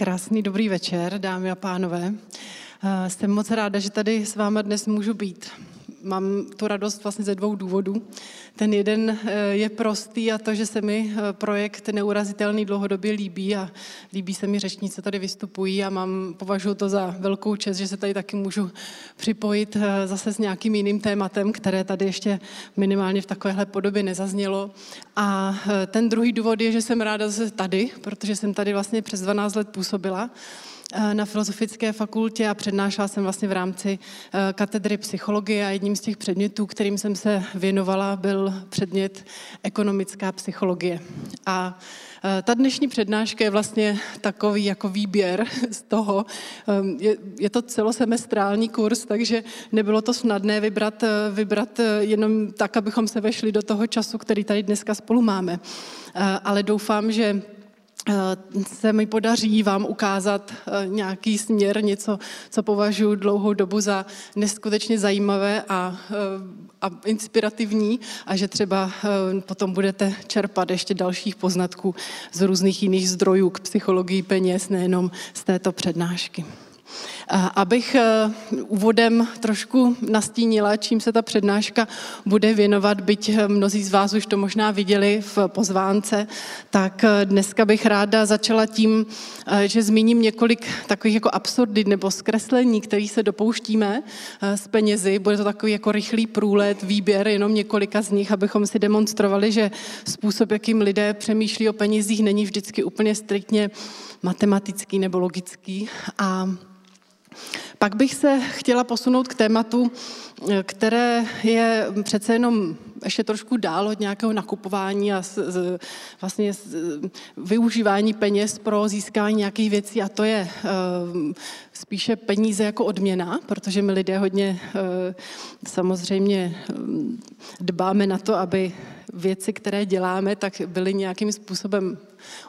Krásný dobrý večer, dámy a pánové. Eh, jsem moc ráda, že tady s váma dnes můžu být. Mám tu radost vlastně ze dvou důvodů. Ten jeden eh, je prostý a to, že se mi eh, projekt Neurazitelný dlouhodobě líbí a líbí se mi řečníci, co tady vystupují a mám, považuji to za velkou čest, že se tady taky můžu připojit zase s nějakým jiným tématem, které tady ještě minimálně v takovéhle podobě nezaznělo. A ten druhý důvod je, že jsem ráda zase tady, protože jsem tady vlastně přes 12 let působila Eh, na Filozofické fakultě a přednášela jsem vlastně v rámci eh, katedry psychologie a jedním z těch předmětů, kterým jsem se věnovala, byl předmět ekonomická psychologie. A eh, ta dnešní přednáška je vlastně takový jako výběr z toho. Je, je to celosemestrální kurz, takže nebylo to snadné vybrat, vybrat jenom tak, abychom se vešli do toho času, který tady dneska spolu máme. Ale doufám, že Eh, se mi podaří vám ukázat eh, nějaký směr, něco, co považuji dlouhou dobu za neskutečně zajímavé a, eh, a inspirativní a že třeba potom budete čerpat ještě dalších poznatků z různých jiných zdrojů k psychologii peněz, nejenom z této přednášky. Abych eh, úvodem trošku nastínila, čím se ta přednáška bude věnovat, byť eh, mnozí z vás už to možná viděli v pozvánce, tak eh, dneska bych ráda začala tím, že zmíním několik takových jako absurdit nebo zkreslení, který se dopouštíme z penězi. Bude to takový jako rychlý průlet, výběr, jenom několika z nich, abychom si demonstrovali, že způsob, jakým lidé přemýšlí o penězích, není vždycky úplně striktně matematický nebo logický. A pak bych se chtěla posunout k tématu, které je přece jenom ještě trošku dál od nějakého nakupování a z, z, vlastně z, využívání peněz pro získání nějakých věcí a to je uh, spíše peníze jako odměna, protože my lidé hodně uh, samozřejmě dbáme na to, aby věci, které děláme, tak byly nějakým způsobem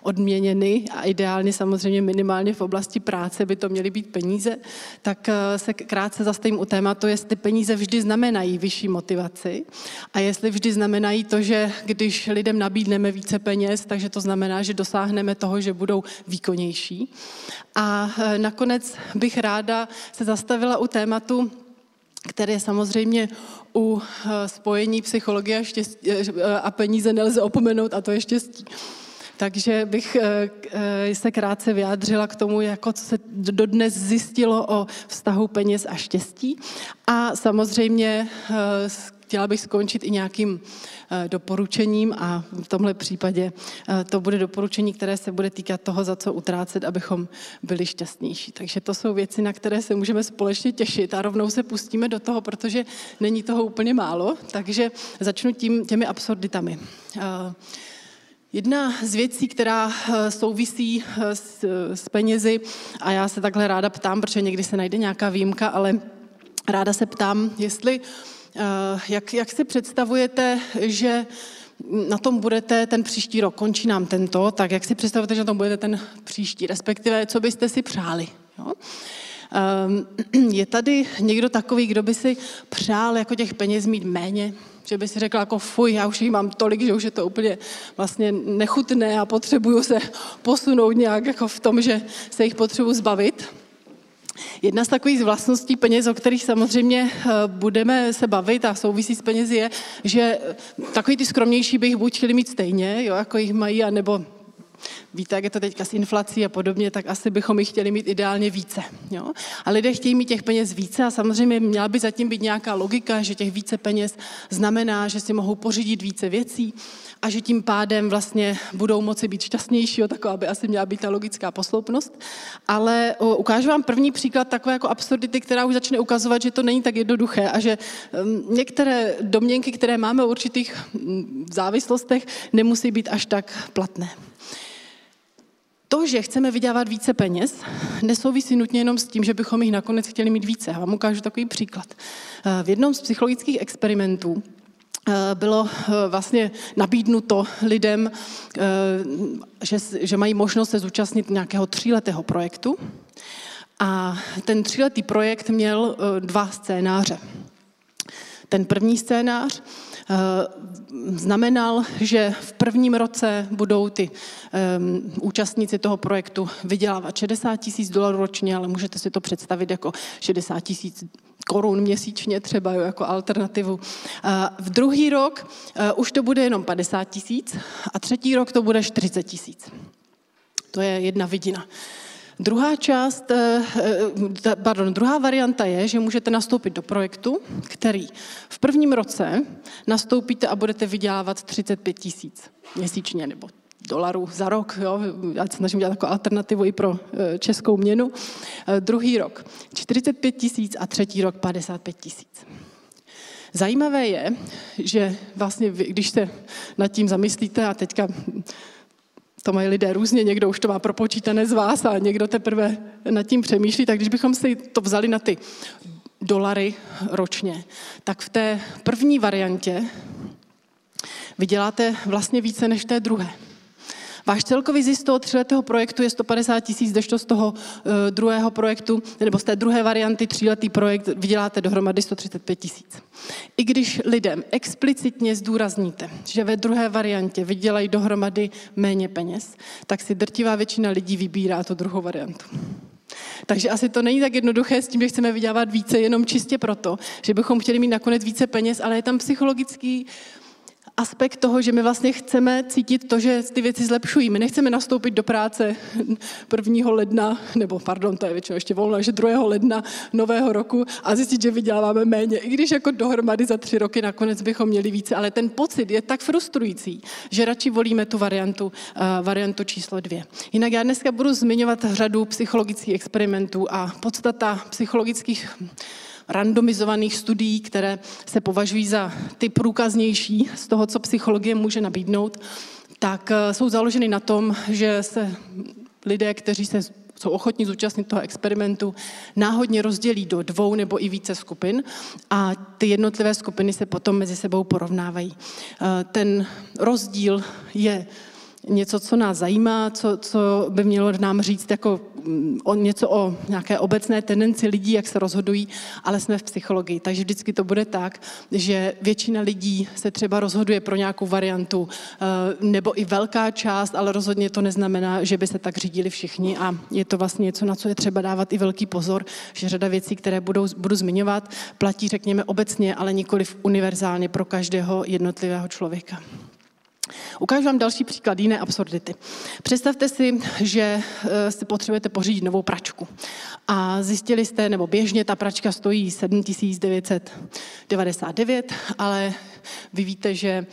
odměněny a ideálně samozřejmě minimálně v oblasti práce by to měly být peníze, tak eh, se krátce zastavím u tématu, jestli peníze vždy znamenají vyšší motivaci a jestli vždy znamenají to, že když lidem nabídneme více peněz, takže to znamená, že dosáhneme toho, že budou výkonnější. A eh, nakonec bych ráda se zastavila u tématu, které samozřejmě u eh, spojení psychologie a, štěstí, a peníze nelze opomenout, a to je štěstí. Takže bych eh, eh, se krátce vyjádřila k tomu, jako co se dodnes zjistilo o vztahu peněz a štěstí. A samozřejmě eh, chtěla bych skončit i nějakým doporučením a v tomhle případě to bude doporučení, které se bude týkat toho, za co utrácet, abychom byli šťastnější. Takže to jsou věci, na které se můžeme společně těšit a rovnou se pustíme do toho, protože není toho úplně málo. Takže začnu tím, těmi absurditami. Jedna z věcí, která eh, souvisí eh, s, s penězi, a já se takhle ráda ptám, protože někdy se najde nějaká výjimka, ale ráda se ptám, jestli, eh, jak, jak si představujete, že na tom budete ten příští rok, končí nám tento, tak jak si představujete, že na tom budete ten příští, respektive co byste si přáli. Jo? Ehm, je tady někdo takový, kdo by si přál jako těch peněz mít méně, že by si řekla jako fuj, já už jich mám tolik, že už je to úplně vlastně nechutné a potřebuju se posunout nějak jako v tom, že se jich potřebuji zbavit. Jedna z takových vlastností peněz, o kterých samozřejmě eh, budeme se bavit a souvisí s penězi, je, že takový ty skromnější by jich buď chtěli mít stejně, jo, jako jich mají, anebo víte, jak je to teďka s inflací a podobně, tak asi bychom jich chtěli mít ideálně více. Jo? A lidé chtějí mít těch peněz více a samozřejmě měla by zatím být nějaká logika, že těch více peněz znamená, že si mohou pořídit více věcí a že tím pádem vlastně budou moci být šťastnější, taková by asi měla být ta logická posloupnost. Ale ukážu vám první příklad takové jako absurdity, která už začne ukazovat, že to není tak jednoduché a že um, některé domněnky, které máme o určitých mm, závislostech, nemusí být až tak platné. To, že chceme vydělávat více peněz, nesouvisí nutně jenom s tím, že bychom jich nakonec chtěli mít více. Já vám ukážu takový příklad. V jednom z psychologických experimentů eh, bylo eh, vlastně nabídnuto lidem, eh, že, že mají možnost se zúčastnit nějakého tříletého projektu. A ten tříletý projekt měl dva scénáře. Ten první scénář eh, znamenal, že v prvním roce budou ty účastníci toho projektu vydělávat 60 tisíc dolarů ročně, ale můžete si to představit jako 60 tisíc korun měsíčně třeba jo, jako alternativu. V druhý rok uh, už to bude jenom 50 tisíc a třetí rok to bude 40 tisíc. To je jedna vidina. Druhá část, eh, eh, pardon, druhá varianta je, že můžete nastoupit do projektu, který v prvním roce nastoupíte a budete vydělávat 35 tisíc měsíčně nebo dolarů za rok. Jo? Já se snažím dělat takovou alternativu i pro eh, českou měnu. Druhý rok 45 tisíc a třetí rok 55 tisíc. Zajímavé je, že vlastně vy, když se nad tím zamyslíte a teďka to mají lidé různě, někdo už to má propočítané z vás a někdo teprve nad tím přemýšlí, tak když bychom si to vzali na ty dolary ročně, tak v té první variantě vyděláte vlastně více než té druhé. Váš celkový zisk z toho tříletého projektu je 150 tisíc, kdežto z toho uh, druhého projektu, nebo z té druhé varianty tříletý projekt vyděláte dohromady 135 tisíc. I když lidem explicitně zdůrazníte, že ve druhé variantě vydělají dohromady méně peněz, tak si drtivá většina lidí vybírá tu druhou variantu. Takže asi to není tak jednoduché s tím, že chceme vydělávat více jenom čistě proto, že bychom chtěli mít nakonec více peněz, ale je tam psychologický aspekt toho, že my vlastně chceme cítit to, že ty věci zlepšují. My nechceme nastoupit do práce 1. ledna, nebo pardon, to je většinou ještě volno, že 2. ledna nového roku a zjistit, že vyděláváme méně. I když jako dohromady za tři roky nakonec bychom měli více, ale ten pocit je tak frustrující, že radši volíme tu variantu, uh, variantu číslo dvě. Jinak já dneska budu zmiňovat řadu psychologických experimentů a podstata psychologických randomizovaných studií, které se považují za ty průkaznější z toho, co psychologie může nabídnout, tak eh, jsou založeny na tom, že se lidé, kteří se jsou ochotní zúčastnit toho experimentu, náhodně rozdělí do dvou nebo i více skupin a ty jednotlivé skupiny se potom mezi sebou porovnávají. Eh, ten rozdíl je něco, co nás zajímá, co, co by mělo nám říct jako mm, o něco o nějaké obecné tendenci lidí, jak se rozhodují, ale jsme v psychologii. Takže vždycky to bude tak, že většina lidí se třeba rozhoduje pro nějakou variantu, eh, nebo i velká část, ale rozhodně to neznamená, že by se tak řídili všichni a je to vlastně něco, na co je třeba dávat i velký pozor, že řada věcí, které budou, budu zmiňovat, platí, řekněme, obecně, ale nikoli univerzálně pro každého jednotlivého člověka. Ukážu vám další příklad jiné absurdity. Představte si, že eh, si potřebujete pořídit novou pračku. A zjistili jste, nebo běžně ta pračka stojí 7999, ale vy víte, že eh,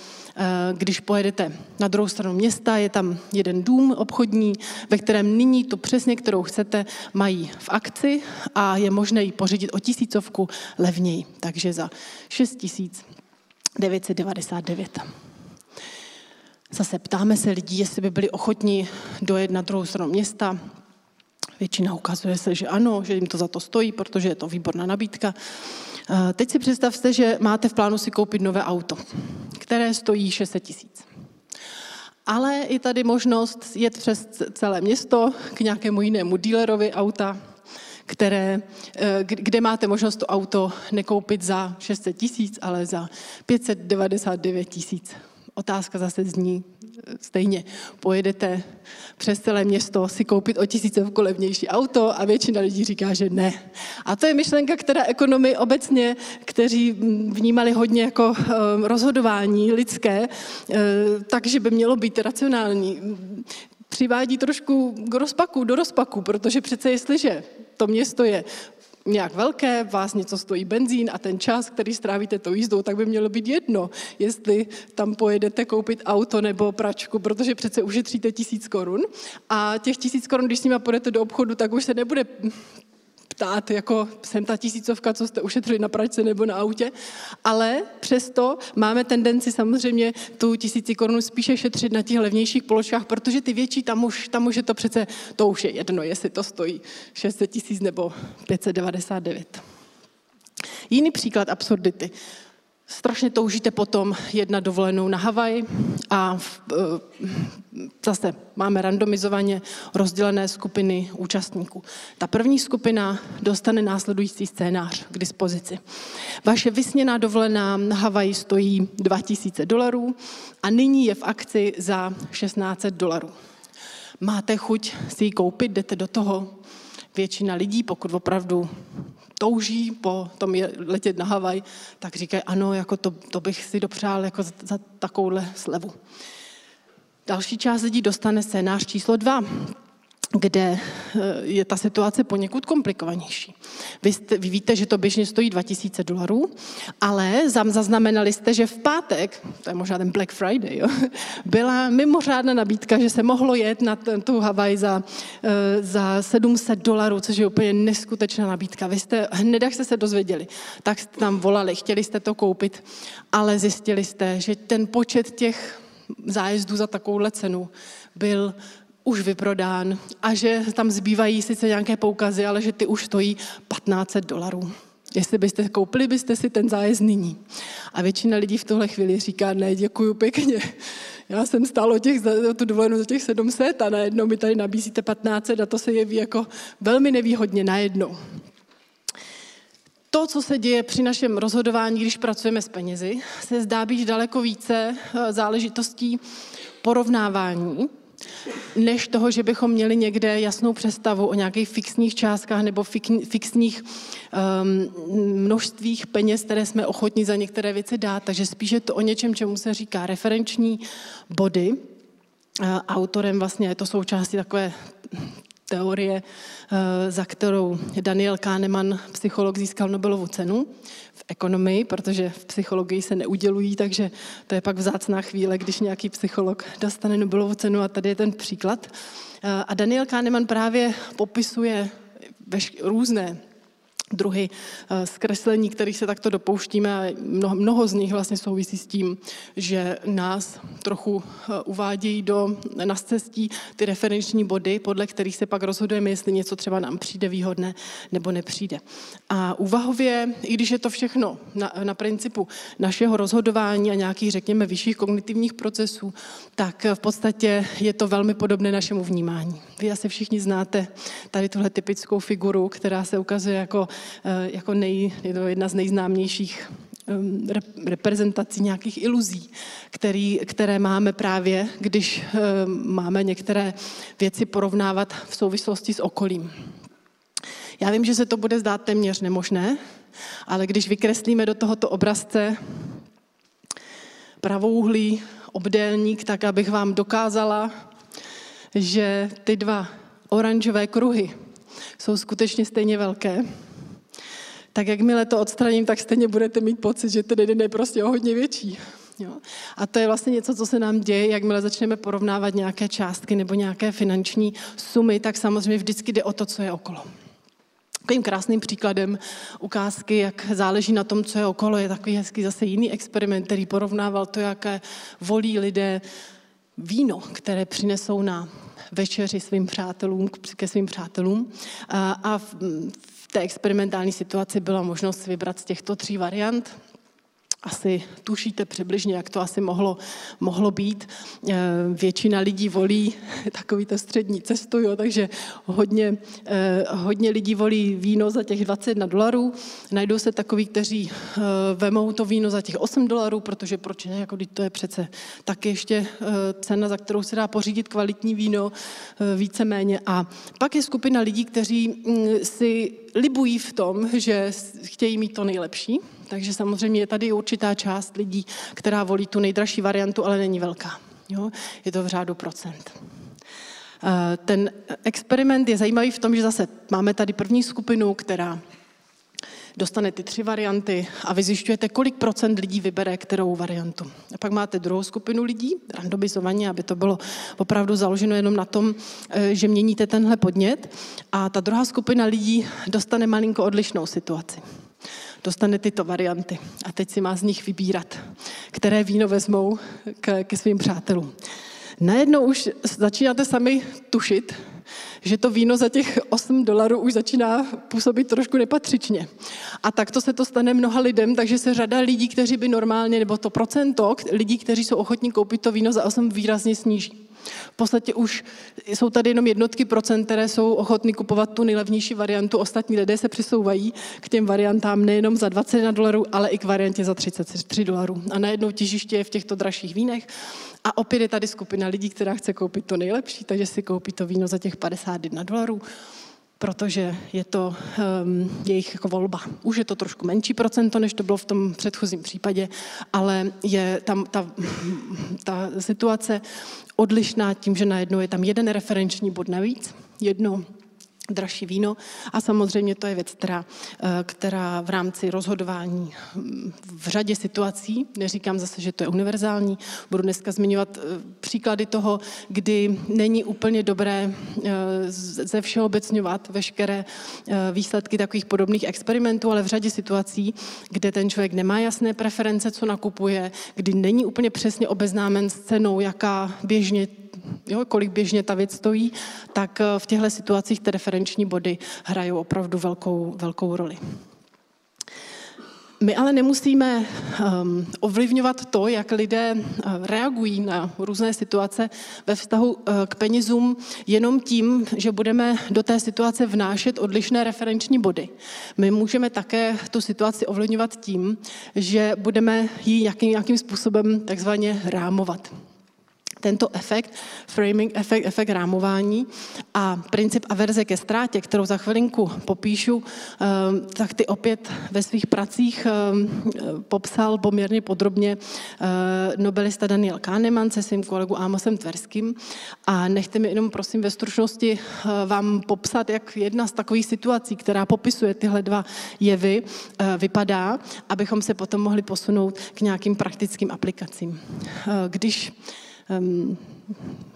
když pojedete na druhou stranu města, je tam jeden dům obchodní, ve kterém nyní tu přesně, kterou chcete, mají v akci a je možné ji pořídit o tisícovku levněji. Takže za 6999. Zase ptáme se lidí, jestli by byli ochotní dojet na druhou stranu města. Většina ukazuje se, že ano, že jim to za to stojí, protože je to výborná nabídka. Eh, teď si představte, že máte v plánu si koupit nové auto, které stojí 600 tisíc. Ale je tady možnost jet přes celé město k nějakému jinému dílerovi auta, které, eh, kde máte možnost to auto nekoupit za 600 tisíc, ale za 599 tisíc. Otázka zase zní e, stejně. Pojedete přes celé město si koupit o tisícovku levnější auto a většina lidí říká, že ne. A to je myšlenka, která ekonomy obecně, kteří vnímali hodně jako e, rozhodování lidské, e, takže by mělo být racionální, přivádí trošku k rozpaku, do rozpaku, protože přece jestliže to město je nějak velké, vás něco stojí benzín a ten čas, který strávíte tou jízdou, tak by mělo být jedno, jestli tam pojedete koupit auto nebo pračku, protože přece ušetříte tisíc korun. A těch tisíc korun, když s nimi půjdete do obchodu, tak už se nebude ptát, jako jsem ta tisícovka, co jste ušetřili na pračce nebo na autě, ale přesto máme tendenci samozřejmě tu tisíci korun spíše šetřit na těch levnějších položkách, protože ty větší, tam už, tam už je to přece, to už je jedno, jestli to stojí 600 tisíc nebo 599. Jiný příklad absurdity. Strašně toužíte potom jet na dovolenou na Havaj a e, zase máme randomizovaně rozdělené skupiny účastníků. Ta první skupina dostane následující scénář k dispozici. Vaše vysněná dovolená na Havaji stojí 2000 dolarů a nyní je v akci za 1600 dolarů. Máte chuť si ji koupit, jdete do toho. Většina lidí, pokud opravdu touží po tom je, letět na Havaj, tak říkají, ano, jako to, to bych si dopřál jako za, za takovouhle slevu. Další část lidí dostane scénář číslo dva kde eh, je ta situace poněkud komplikovanější. Vy, jste, vy víte, že to běžně stojí 2000 dolarů, ale zaznamenali jste, že v pátek, to je možná ten Black Friday, jo, byla mimořádná nabídka, že se mohlo jet na tu Havaj za, eh, za 700 dolarů, což je úplně neskutečná nabídka. Vy jste, hned jak jste se dozvěděli, tak jste tam volali, chtěli jste to koupit, ale zjistili jste, že ten počet těch zájezdů za takovouhle cenu byl už vyprodán a že tam zbývají sice nějaké poukazy, ale že ty už stojí 1500 dolarů. Jestli byste koupili, byste si ten zájezd nyní. A většina lidí v tuhle chvíli říká, ne, děkuju pěkně. Já jsem stálo těch, tu dovolenou za těch 700 a najednou mi tady nabízíte 1500 a to se jeví jako velmi nevýhodně najednou. To, co se děje při našem rozhodování, když pracujeme s penězi, se zdá být daleko více eh, záležitostí porovnávání než toho, že bychom měli někde jasnou představu o nějakých fixních částkách nebo fixních um, množstvích peněz, které jsme ochotní za některé věci dát. Takže spíše to o něčem, čemu se říká referenční body. Autorem vlastně je to součástí takové teorie, eh, za kterou Daniel Kahneman, psycholog, získal Nobelovu cenu v ekonomii, protože v psychologii se neudělují, takže to je pak vzácná chvíle, když nějaký psycholog dostane Nobelovu cenu a tady je ten příklad. Eh, a Daniel Kahneman právě popisuje různé druhy eh, zkreslení, kterých se takto dopouštíme a mnoho, mnoho z nich vlastně souvisí s tím, že nás trochu eh, uvádějí do cestí ty referenční body, podle kterých se pak rozhodujeme, jestli něco třeba nám přijde výhodné nebo nepřijde. A úvahově, i když je to všechno na, na principu našeho rozhodování a nějakých, řekněme, vyšších kognitivních procesů, tak v podstatě je to velmi podobné našemu vnímání. Vy asi všichni znáte tady tuhle typickou figuru, která se ukazuje jako jako nej, je to jedna z nejznámějších reprezentací nějakých iluzí, který, které máme právě, když máme některé věci porovnávat v souvislosti s okolím. Já vím, že se to bude zdát téměř nemožné, ale když vykreslíme do tohoto obrazce pravouhlý obdélník, tak abych vám dokázala, že ty dva oranžové kruhy jsou skutečně stejně velké, tak jakmile to odstraním, tak stejně budete mít pocit, že ten jeden je prostě o hodně větší. Jo. A to je vlastně něco, co se nám děje, jakmile začneme porovnávat nějaké částky nebo nějaké finanční sumy, tak samozřejmě vždycky jde o to, co je okolo. Takovým krásným příkladem ukázky, jak záleží na tom, co je okolo, je takový hezký zase jiný experiment, který porovnával to, jaké volí lidé víno, které přinesou na večeři svým přátelům, ke svým přátelům. A, v té experimentální situaci byla možnost vybrat z těchto tří variant asi tušíte přibližně, jak to asi mohlo, mohlo být. Eh, většina lidí volí takový to střední cestu, jo, takže hodně, eh, hodně lidí volí víno za těch 21 dolarů. Najdou se takový, kteří eh, vemou to víno za těch 8 dolarů, protože proč ne, jako to je přece tak ještě cena, za kterou se dá pořídit kvalitní víno víceméně. A pak je skupina lidí, kteří mm, si libují v tom, že chtějí mít to nejlepší, takže samozřejmě je tady určitá část lidí, která volí tu nejdražší variantu, ale není velká. Jo? Je to v řádu procent. Eh, ten experiment je zajímavý v tom, že zase máme tady první skupinu, která dostane ty tři varianty a vy zjišťujete, kolik procent lidí vybere kterou variantu. A pak máte druhou skupinu lidí, randomizovaně, aby to bylo opravdu založeno jenom na tom, eh, že měníte tenhle podnět. A ta druhá skupina lidí dostane malinko odlišnou situaci dostane tyto varianty. A teď si má z nich vybírat, které víno vezmou ke, ke svým přátelům. Najednou už začínáte sami tušit, že to víno za těch 8 dolarů už začíná působit trošku nepatřičně. A takto se to stane mnoha lidem, takže se řada lidí, kteří by normálně, nebo to procento lidí, kteří jsou ochotní koupit to víno za 8, výrazně sníží. V podstatě už jsou tady jenom jednotky procent, které jsou ochotní kupovat tu nejlevnější variantu. Ostatní lidé se přesouvají k těm variantám nejenom za 21 dolarů, ale i k variantě za 33 dolarů. A najednou těžiště je v těchto dražších vínech. A opět je tady skupina lidí, která chce koupit to nejlepší, takže si koupí to víno za těch 51 dolarů protože je to um, jejich jako volba. Už je to trošku menší procento, než to bylo v tom předchozím případě, ale je tam ta, ta situace odlišná tím, že najednou je tam jeden referenční bod navíc, jedno dražší víno. A samozřejmě to je věc, která, eh, která v rámci rozhodování hm, v řadě situací, neříkám zase, že to je univerzální, budu dneska zmiňovat eh, příklady toho, kdy není úplně dobré eh, ze všeobecňovat veškeré výsledky takových podobných experimentů, ale v řadě situací, kde ten člověk nemá jasné preference, co nakupuje, kdy není úplně přesně obeznámen s cenou, jaká běžně jo, kolik běžně ta věc stojí, tak v těchto situacích ty referenční body hrají opravdu velkou, velkou roli. My ale nemusíme um, ovlivňovat to, jak lidé uh, reagují na různé situace ve vztahu uh, k penězům jenom tím, že budeme do té situace vnášet odlišné referenční body. My můžeme také tu situaci ovlivňovat tím, že budeme ji nějakým, nějakým způsobem takzvaně rámovat tento efekt, framing efekt, efekt rámování a princip averze ke ztrátě, kterou za chvilinku popíšu, ehm, tak ty opět ve svých pracích ehm, popsal poměrně podrobně ehm, nobelista Daniel Kahneman se svým kolegou Amosem Tverským. A nechte mi jenom prosím ve stručnosti vám popsat, jak jedna z takových situací, která popisuje tyhle dva jevy, vypadá, abychom se potom mohli posunout k nějakým praktickým aplikacím. Když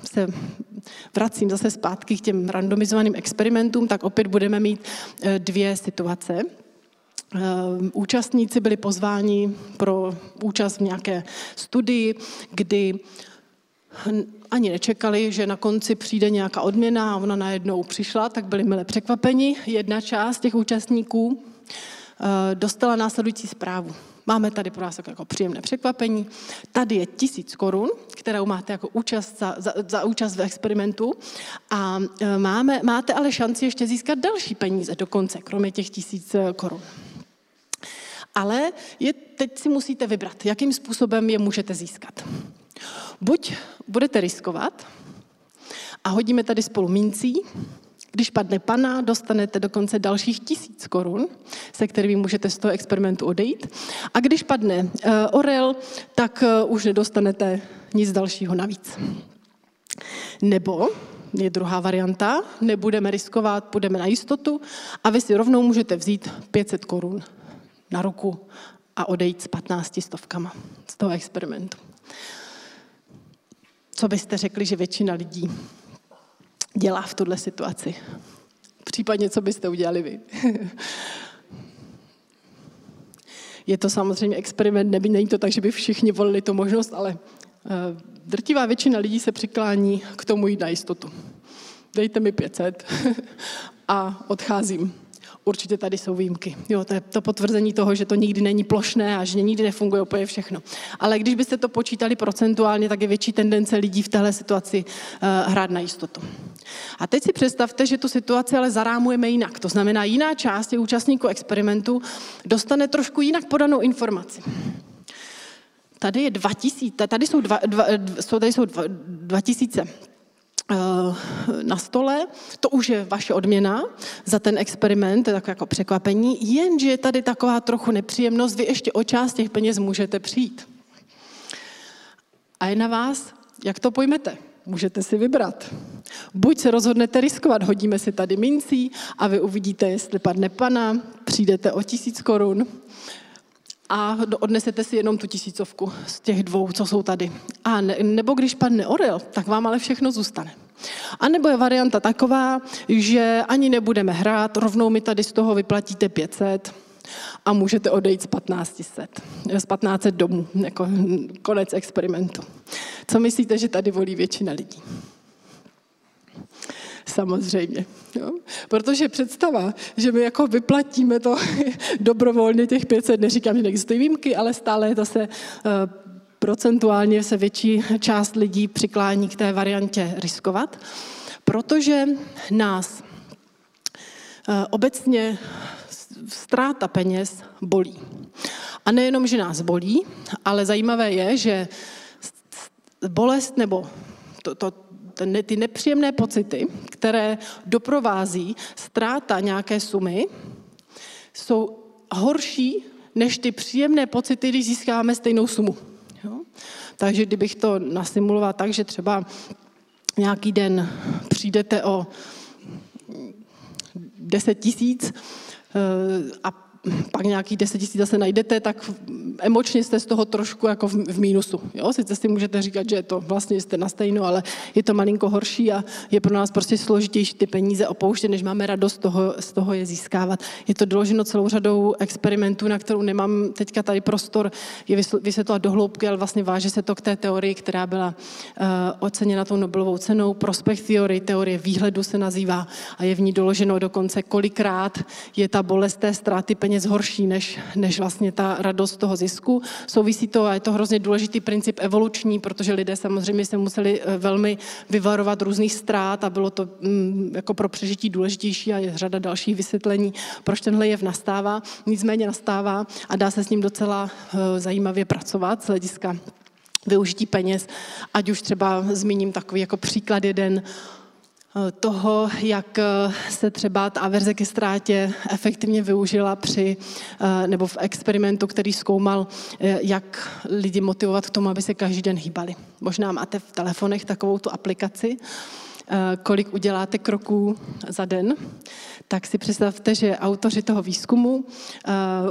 se vracím zase zpátky k těm randomizovaným experimentům, tak opět budeme mít eh, dvě situace. Účastníci byli pozváni pro účast v nějaké studii, kdy ani nečekali, že na konci přijde nějaká odměna a ona najednou přišla, tak byli milé překvapeni. Jedna část těch účastníků eh, dostala následující zprávu. Máme tady pro vás jako příjemné překvapení. Tady je tisíc korun, kterou máte jako účast za, za, za účast v experimentu a e, máme, máte ale šanci ještě získat další peníze dokonce, kromě těch tisíc e, korun. Ale je, teď si musíte vybrat, jakým způsobem je můžete získat. Buď budete riskovat a hodíme tady spolu mincí, když padne pana, dostanete dokonce dalších tisíc korun, se kterými můžete z toho experimentu odejít. A když padne uh, orel, tak uh, už nedostanete nic dalšího navíc. Nebo je druhá varianta, nebudeme riskovat, půjdeme na jistotu a vy si rovnou můžete vzít 500 korun na ruku a odejít s 15 stovkama z toho experimentu. Co byste řekli, že většina lidí dělá v tuhle situaci. Případně, co byste udělali vy. Je to samozřejmě experiment, není to tak, že by všichni volili tu možnost, ale eh, drtivá většina lidí se přiklání k tomu jít na jistotu. Dejte mi 500 a odcházím. Určitě tady jsou výjimky. Jo, to je to potvrzení toho, že to nikdy není plošné a že nikdy nefunguje úplně všechno. Ale když byste to počítali procentuálně, tak je větší tendence lidí v téhle situaci uh, hrát na jistotu. A teď si představte, že tu situaci ale zarámujeme jinak. To znamená, jiná část těch účastníků experimentu dostane trošku jinak podanou informaci. Tady je 2000, tady jsou, dva, dva, tady jsou dva, 2000 Eh, na stole, to už je vaše odměna za ten experiment, to je jako překvapení, jenže je tady taková trochu nepříjemnost, vy ještě o část těch peněz můžete přijít. A je na vás, jak to pojmete. Můžete si vybrat. Buď se rozhodnete riskovat, hodíme si tady mincí a vy uvidíte, jestli padne pana, přijdete o tisíc korun, a odnesete si jenom tu tisícovku z těch dvou, co jsou tady. A ne, nebo když padne orel, tak vám ale všechno zůstane. A nebo je varianta taková, že ani nebudeme hrát, rovnou mi tady z toho vyplatíte 500 a můžete odejít z 1500, z 1500 domů, jako konec experimentu. Co myslíte, že tady volí většina lidí? Samozřejmě. Jo? Protože představa, že my jako vyplatíme to dobrovolně těch 500, neříkám, že neexistují výjimky, ale stále je zase uh, procentuálně se větší část lidí přiklání k té variantě riskovat, protože nás uh, obecně ztráta peněz bolí. A nejenom, že nás bolí, ale zajímavé je, že bolest nebo to, to, ty nepříjemné pocity, které doprovází ztráta nějaké sumy, jsou horší než ty příjemné pocity, když získáme stejnou sumu. Jo? Takže kdybych to nasimuloval tak, že třeba nějaký den přijdete o 10 tisíc eh, a pak nějaký 10 tisíc zase najdete, tak emočně jste z toho trošku jako v, v mínusu. Jo? Sice si můžete říkat, že to vlastně jste na stejno, ale je to malinko horší a je pro nás prostě složitější ty peníze opouštět, než máme radost toho, z toho je získávat. Je to doloženo celou řadou experimentů, na kterou nemám teďka tady prostor je vysvětlovat do hloubky, ale vlastně váže se to k té teorii, která byla uh, oceněna tou Nobelovou cenou. Prospekt teorie, teorie výhledu se nazývá a je v ní doloženo dokonce, kolikrát je ta bolest té ztráty peněz peněz horší než, než vlastně ta radost toho zisku. Souvisí to a je to hrozně důležitý princip evoluční, protože lidé samozřejmě se museli eh, velmi vyvarovat různých ztrát a bylo to mm, jako pro přežití důležitější a je řada dalších vysvětlení, proč tenhle jev nastává. Nicméně nastává a dá se s ním docela eh, zajímavě pracovat z hlediska využití peněz, ať už třeba zmíním takový jako příklad jeden, toho, jak eh, se třeba ta averze ke ztrátě efektivně využila při, eh, nebo v experimentu, který zkoumal, jak lidi motivovat k tomu, aby se každý den hýbali. Možná máte v telefonech takovou tu aplikaci, kolik uděláte kroků za den, tak si představte, že autoři toho výzkumu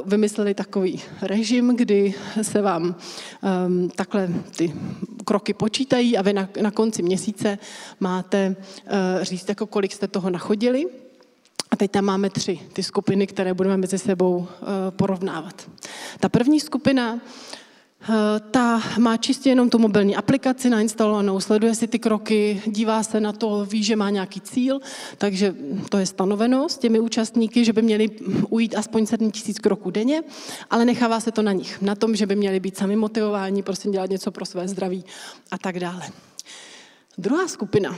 vymysleli takový režim, kdy se vám ehm, takhle ty kroky počítají a vy na, na konci měsíce máte uh, říct, jako kolik jste toho nachodili. A teď tam máme tři ty skupiny, které budeme mezi sebou uh, porovnávat. Ta první skupina Eh, ta má čistě jenom tu mobilní aplikaci nainstalovanou, sleduje si ty kroky, dívá se na to, ví, že má nějaký cíl, takže to je stanoveno s těmi účastníky, že by měli ujít aspoň 7 tisíc kroků denně, ale nechává se to na nich, na tom, že by měli být sami motivováni, prostě dělat něco pro své zdraví a tak dále. Druhá skupina,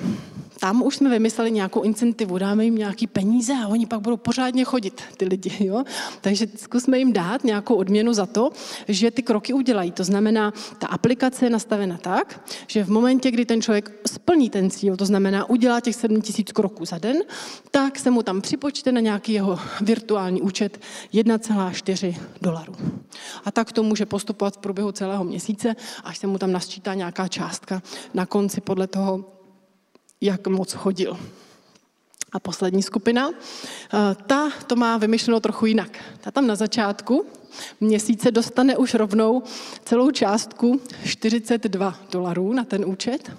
tam už jsme vymysleli nějakou incentivu, dáme jim nějaký peníze a oni pak budou pořádně chodit, ty lidi. Jo? Takže zkusme jim dát nějakou odměnu za to, že ty kroky udělají. To znamená, ta aplikace je nastavena tak, že v momentě, kdy ten člověk splní ten cíl, to znamená udělá těch 7 tisíc kroků za den, tak se mu tam připočte na nějaký jeho virtuální účet 1,4 dolarů. A tak to může postupovat v průběhu celého měsíce, až se mu tam nasčítá nějaká částka na konci podle toho, jak moc chodil. A poslední skupina, eh, ta to má vymyšleno trochu jinak. Ta tam na začátku měsíce dostane už rovnou celou částku 42 dolarů na ten účet,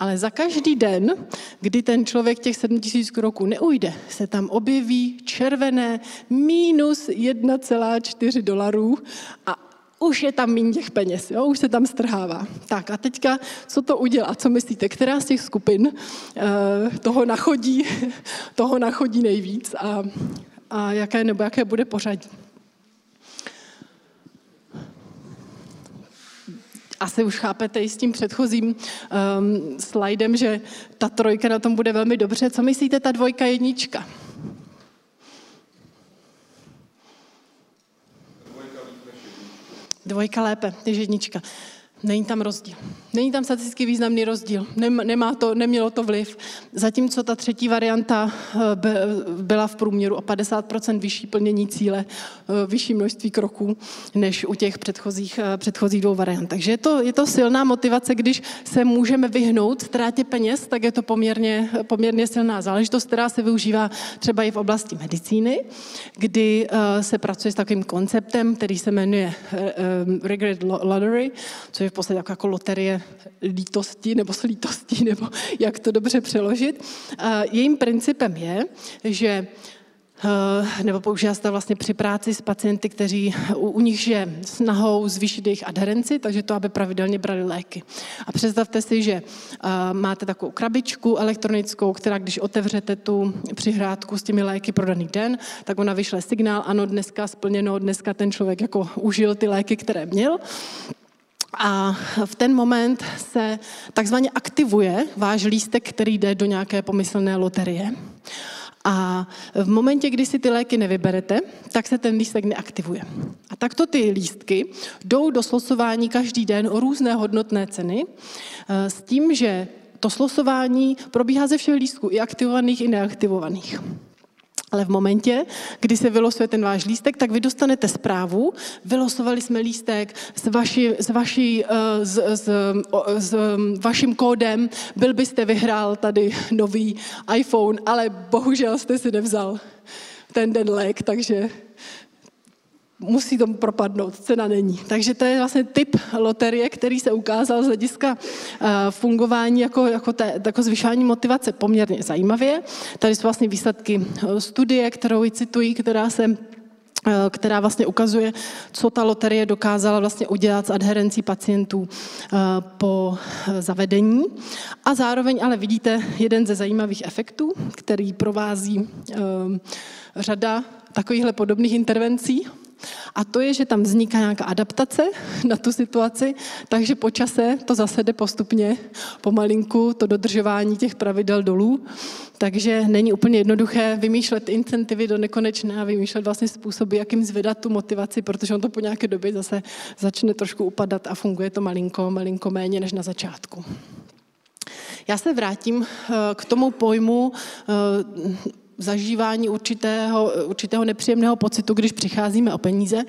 ale za každý den, kdy ten člověk těch 7000 kroků neujde, se tam objeví červené minus 1,4 dolarů a už je tam méně těch peněz, jo? už se tam strhává. Tak a teďka, co to udělá? Co myslíte? Která z těch skupin uh, toho, nachodí, toho nachodí nejvíc a, a jaké nebo jaké bude pořadí? asi už chápete i s tím předchozím um, slajdem, že ta trojka na tom bude velmi dobře. Co myslíte, ta dvojka jednička? Dvojka lépe než jednička. Není tam rozdíl. Není tam statisticky významný rozdíl. Nemá to, nemělo to vliv. Zatímco ta třetí varianta eh, byla v průměru o 50% vyšší plnění cíle, eh, vyšší množství kroků, než u těch předchozích, eh, předchozích dvou variant. Takže je to, je to silná motivace, když se můžeme vyhnout ztrátě peněz, tak je to poměrně, poměrně silná záležitost, která se využívá třeba i v oblasti medicíny, kdy se pracuje s takovým konceptem, který se jmenuje Regret Lottery, což je v podstatě jako, jako loterie lítosti nebo slítosti, nebo jak to dobře přeložit. Jejím principem je, že Eh, nebo používá se to vlastně při práci s pacienty, kteří u, u nich je snahou zvýšit jejich adherenci, takže to, aby pravidelně brali léky. A představte si, že uh, máte takovou krabičku elektronickou, která když otevřete tu přihrádku s těmi léky pro daný den, tak ona vyšle signál, ano, dneska splněno, dneska ten člověk jako užil ty léky, které měl. A v ten moment se takzvaně aktivuje váš lístek, který jde do nějaké pomyslné loterie. A v momentě, kdy si ty léky nevyberete, tak se ten lístek neaktivuje. A takto ty lístky jdou do slosování každý den o různé hodnotné ceny eh, s tím, že to slosování probíhá ze všech lístků, i aktivovaných, i neaktivovaných. Ale v momentě, kdy se vylosuje ten váš lístek, tak vy dostanete zprávu, vylosovali jsme lístek s, vaši, s, vaši, eh, s, s, s vaším kódem, byl byste vyhrál tady nový iPhone, ale bohužel jste si nevzal ten den lék, takže musí tomu propadnout, cena není. Takže to je vlastně typ loterie, který se ukázal z hlediska uh, fungování jako, jako, té, jako zvyšování motivace poměrně zajímavě. Tady jsou vlastně výsledky eh, studie, kterou cituji, která se eh, která vlastně ukazuje, co ta loterie dokázala vlastně udělat s adherencí pacientů po zavedení. A zároveň ale vidíte jeden ze zajímavých efektů, který provází řada takovýchhle podobných intervencí a to je, že tam vzniká nějaká adaptace na tu situaci, takže po čase to zase jde postupně pomalinku, to dodržování těch pravidel dolů. Takže není úplně jednoduché vymýšlet incentivy do nekonečna a vymýšlet vlastně způsoby, jakým zvedat tu motivaci, protože on to po nějaké době zase začne trošku upadat a funguje to malinko, malinko méně než na začátku. Já se vrátím eh, k tomu pojmu eh, zažívání určitého, určitého nepříjemného pocitu, když přicházíme o peníze.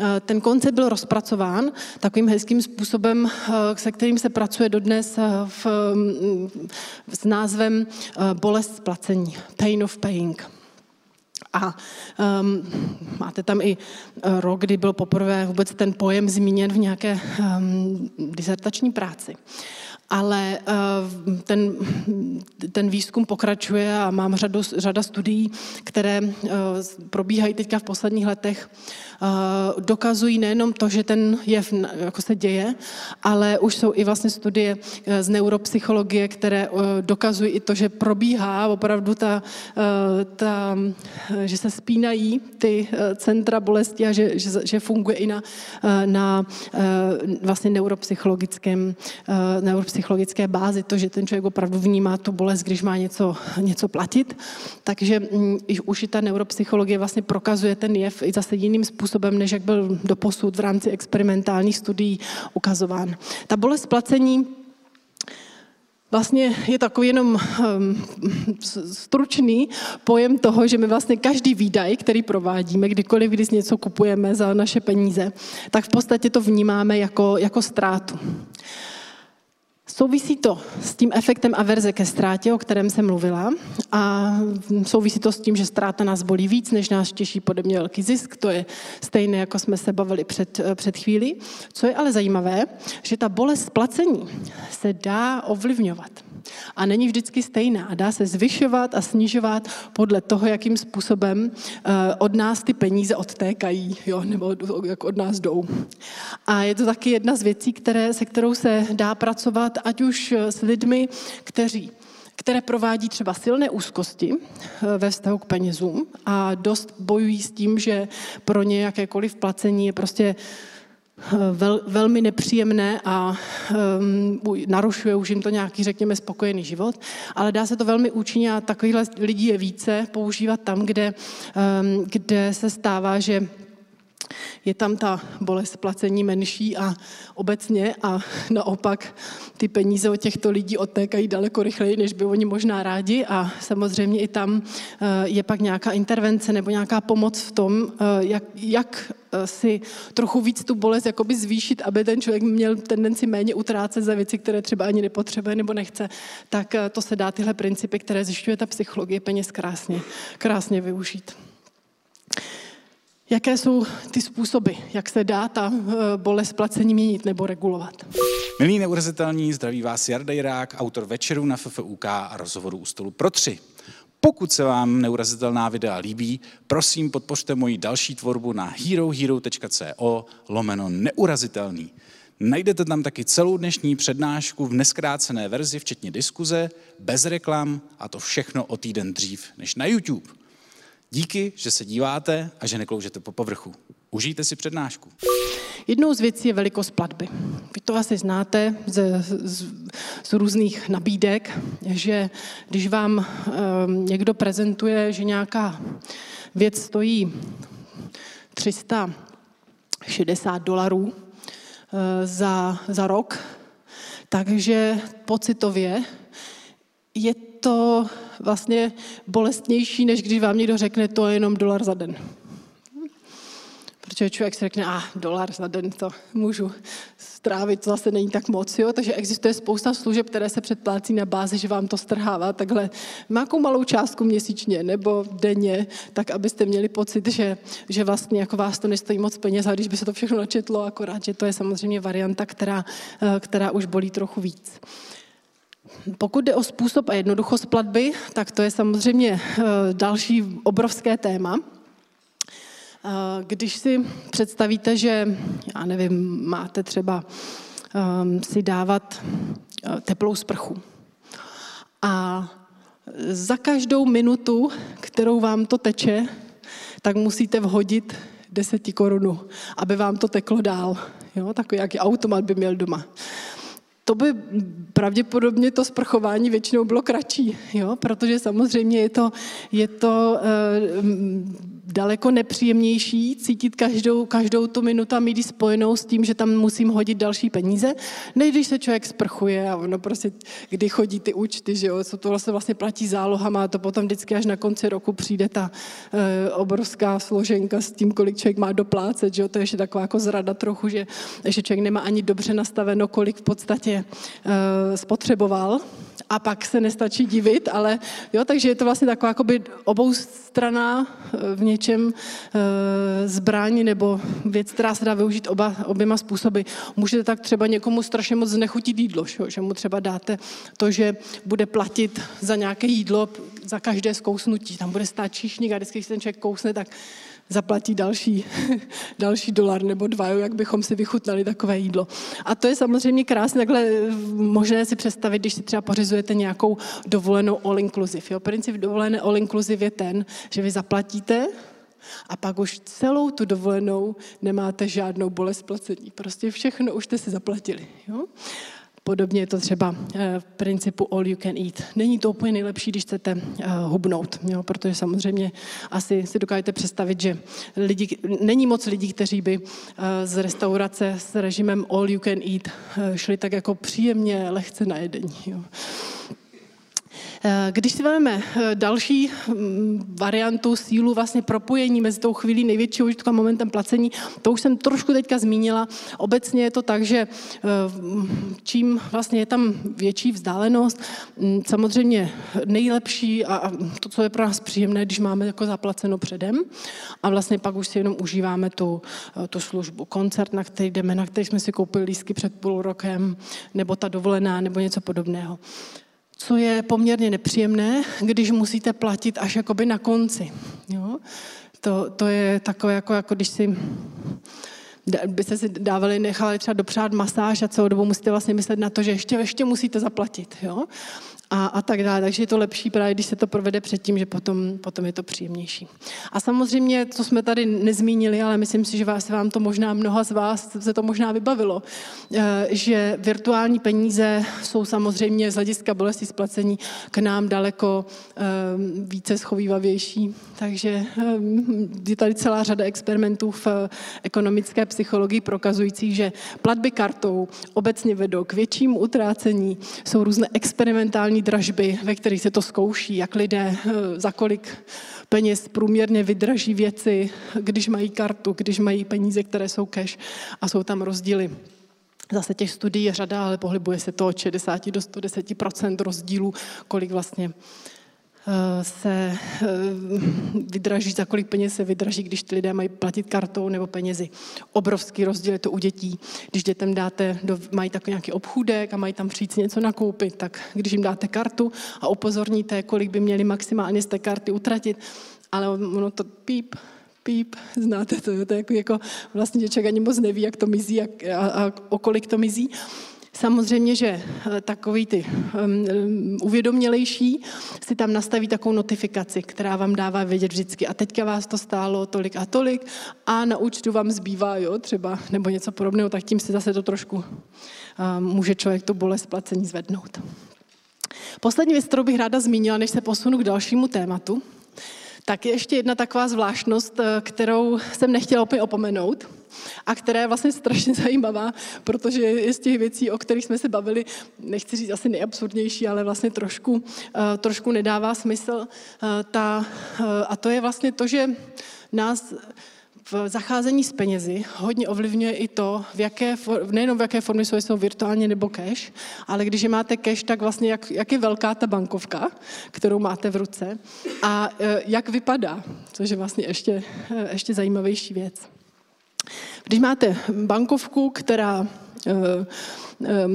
Eh, ten koncept byl rozpracován takovým hezkým způsobem, eh, se kterým se pracuje dodnes eh, v, mm, s názvem bolest splacení, pain of paying. A um, máte tam i rok, kdy byl poprvé vůbec ten pojem zmíněn v nějaké um, disertační práci ale eh, ten, ten výzkum pokračuje a mám řadu, řada studií, které eh, probíhají teďka v posledních letech dokazují nejenom to, že ten jev jako se děje, ale už jsou i vlastně studie eh, z neuropsychologie, které eh, dokazují i to, že probíhá opravdu ta, ta že se spínají ty centra bolesti a že, že, že funguje i na, na vlastně neuropsychologickém, neuropsychologické bázi, to, že ten člověk opravdu vnímá tu bolest, když má něco, něco platit. Takže mm, už i ta neuropsychologie vlastně prokazuje ten jev i zase jiným způsobem, způsobem, než jak byl doposud v rámci experimentálních studií ukazován. Ta bolest placení vlastně je takový jenom um, stručný pojem toho, že my vlastně každý výdaj, který provádíme, kdykoliv, když něco kupujeme za naše peníze, tak v podstatě to vnímáme jako, jako ztrátu. Souvisí to s tím efektem averze ke ztrátě, o kterém jsem mluvila, a souvisí to s tím, že ztráta nás bolí víc, než nás těší podobně velký zisk. To je stejné, jako jsme se bavili před, před chvílí. Co je ale zajímavé, že ta bolest placení se dá ovlivňovat. A není vždycky stejná. A dá se zvyšovat a snižovat podle toho, jakým způsobem eh, od nás ty peníze odtékají, jo, nebo jak od nás jdou. A je to taky jedna z věcí, které, se kterou se dá pracovat, ať už s lidmi, kteří které provádí třeba silné úzkosti eh, ve vztahu k penězům a dost bojují s tím, že pro ně jakékoliv placení je prostě vel, velmi nepříjemné a um, narušuje už jim to nějaký, řekněme, spokojený život, ale dá se to velmi účinně a takovýchhle lidí je více používat tam, kde, um, kde se stává, že je tam ta bolest placení menší a obecně a naopak ty peníze od těchto lidí odtékají daleko rychleji, než by oni možná rádi a samozřejmě i tam eh, je pak nějaká intervence nebo nějaká pomoc v tom, eh, jak, jak eh, si trochu víc tu bolest jakoby zvýšit, aby ten člověk měl tendenci méně utrácet za věci, které třeba ani nepotřebuje nebo nechce, tak to se dá tyhle principy, které zjišťuje ta psychologie peněz krásně, krásně využít. Jaké jsou ty způsoby, jak se dá ta eh, bolest placení měnit nebo regulovat? Milí neurazitelní, zdraví vás Jarda Jirák, autor večeru na FFUK a rozhovoru u stolu pro tři. Pokud se vám neurazitelná videa líbí, prosím podpořte moji další tvorbu na herohero.co lomeno neurazitelný. Najdete tam taky celou dnešní přednášku v neskrácené verzi, včetně diskuze, bez reklam a to všechno o týden dřív než na YouTube. Díky, že se díváte a že nekloužete po povrchu. Užijte si přednášku. Jednou z věcí je velikost platby. Vy to asi znáte z, z, z různých nabídek, že když vám um, někdo prezentuje, že nějaká věc stojí 360 dolarů uh, za, za rok, takže pocitově je to vlastně bolestnější, než když vám někdo řekne, to je jenom dolar za den. Protože člověk si řekne, a ah, dolar za den to můžu strávit, to zase není tak moc. Jo? Takže existuje spousta služeb, které se předplácí na bázi, že vám to strhává takhle nějakou malou částku měsíčně nebo denně, tak abyste měli pocit, že, že vlastně jako vás to nestojí moc peněz, a když by se to všechno načetlo, akorát, že to je samozřejmě varianta, která, eh, která už bolí trochu víc. Pokud jde o způsob a jednoduchost platby, tak to je samozřejmě eh, další obrovské téma. Eh, když si představíte, že, já nevím, máte třeba um, si dávat uh, teplou sprchu a za každou minutu, kterou vám to teče, tak musíte vhodit deseti korunu, aby vám to teklo dál. Jo, takový jaký automat by měl doma to by pravděpodobně to sprchování většinou bylo kratší, jo? protože samozřejmě je to, je to e, daleko nepříjemnější cítit každou, každou tu minutu a mít spojenou s tím, že tam musím hodit další peníze, než když se člověk sprchuje a ono prostě, kdy chodí ty účty, že jo, co to vlastně, vlastně platí zálohama a to potom vždycky až na konci roku přijde ta e, obrovská složenka s tím, kolik člověk má doplácet, že jo, to je ještě taková jako zrada trochu, že, že člověk nemá ani dobře nastaveno, kolik v podstatě uh, spotřeboval a pak se nestačí divit, ale jo, takže je to vlastně taková jakoby strana eh, v něčem uh, zbraň nebo věc, která se dá využít oba, oběma způsoby. Můžete tak třeba někomu strašně moc znechutit jídlo, že mu třeba dáte to, že bude platit za nějaké jídlo za každé zkousnutí. Tam bude stát číšník a vždycky, když ten člověk kousne, tak zaplatí další, další dolar nebo dva, jak bychom si vychutnali takové jídlo. A to je samozřejmě krásné, takhle možné si představit, když si třeba pořizujete nějakou dovolenou all inclusive. Jo? Princip dovolené all inclusive je ten, že vy zaplatíte a pak už celou tu dovolenou nemáte žádnou bolest placení. Prostě všechno už jste si zaplatili. Jo? Podobně je to třeba eh, v principu all you can eat. Není to úplně nejlepší, když chcete eh, hubnout, jo, protože samozřejmě asi si dokážete představit, že lidi, není moc lidí, kteří by eh, z restaurace s režimem all you can eat šli tak jako příjemně, lehce na jedení. Jo. Eh, když si vezmeme eh, další mm, variantu sílu vlastně propojení mezi tou chvílí největšího užitku a momentem placení, to už jsem trošku teďka zmínila. Obecně je to tak, že eh, čím vlastně je tam větší vzdálenost, mm, samozřejmě nejlepší a to, co je pro nás příjemné, když máme jako zaplaceno předem a vlastně pak už si jenom užíváme tu, tu službu. Koncert, na který jdeme, na který jsme si koupili lístky před půl rokem, nebo ta dovolená, nebo něco podobného co je poměrně nepříjemné, když musíte platit až jakoby na konci. Jo? To, to je takové, jako, jako když si byste si dávali, nechali třeba dopřát masáž a celou dobu musíte vlastně myslet na to, že ještě, ještě musíte zaplatit. Jo? A, a tak dále. Takže je to lepší právě, když se to provede předtím, že potom, potom je to příjemnější. A samozřejmě, co jsme tady nezmínili, ale myslím si, že vás, vám to možná mnoha z vás se to možná vybavilo, eh, že virtuální peníze jsou samozřejmě z hlediska bolesti splacení k nám daleko eh, více schovývavější. Takže eh, je tady celá řada experimentů v ekonomické psychologii prokazující, že platby kartou obecně vedou k většímu utrácení. Jsou různé experimentální dražby, ve kterých se to zkouší, jak lidé eh, za kolik peněz průměrně vydraží věci, když mají kartu, když mají peníze, které jsou cash a jsou tam rozdíly. Zase těch studií je řada, ale pohybuje se to od 60 do 110% rozdílů, kolik vlastně se eh, vydraží, za kolik peněz se vydraží, když ty lidé mají platit kartou nebo penězi. Obrovský rozdíl je to u dětí. Když dětem dáte, do, mají takový nějaký obchůdek a mají tam přijít něco nakoupit, tak když jim dáte kartu a upozorníte, kolik by měli maximálně z té karty utratit, ale ono to píp, píp, znáte to, to je jako, jako vlastně děček ani moc neví, jak to mizí jak, a, a o kolik to mizí. Samozřejmě, že eh, takový ty um, uvědomělejší si tam nastaví takovou notifikaci, která vám dává vědět vždycky. A teďka vás to stálo tolik a tolik a na účtu vám zbývá, jo, třeba, nebo něco podobného, tak tím si zase to trošku um, může člověk tu bolest placení zvednout. Poslední věc, kterou bych ráda zmínila, než se posunu k dalšímu tématu, tak je ještě jedna taková zvláštnost, eh, kterou jsem nechtěla úplně opomenout a která je vlastně strašně zajímavá, protože je z těch věcí, o kterých jsme se bavili, nechci říct asi nejabsurdnější, ale vlastně trošku, eh, trošku nedává smysl. Eh, ta, a to je vlastně to, že nás v zacházení s penězi hodně ovlivňuje i to, v jaké, nejenom v jaké formě jsou, jsou virtuálně nebo cash, ale když máte cash, tak vlastně jak, jak je velká ta bankovka, kterou máte v ruce a e, jak vypadá, což je vlastně ještě, e, ještě zajímavější věc. Když máte bankovku, která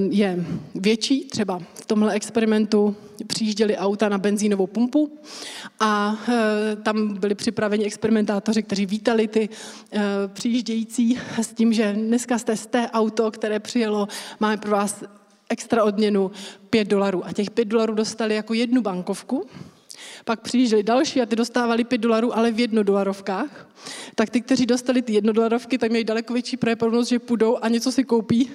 je větší. Třeba v tomhle experimentu přijížděli auta na benzínovou pumpu a e, tam byli připraveni experimentátoři, kteří vítali ty e, přijíždějící s tím, že dneska jste z té auto, které přijelo, máme pro vás extra odměnu 5 dolarů. A těch 5 dolarů dostali jako jednu bankovku pak přijížděli další a ty dostávali 5 dolarů, ale v jednodolarovkách. Tak ty, kteří dostali ty jednodolarovky, tak měli daleko větší pravděpodobnost, že půjdou a něco si koupí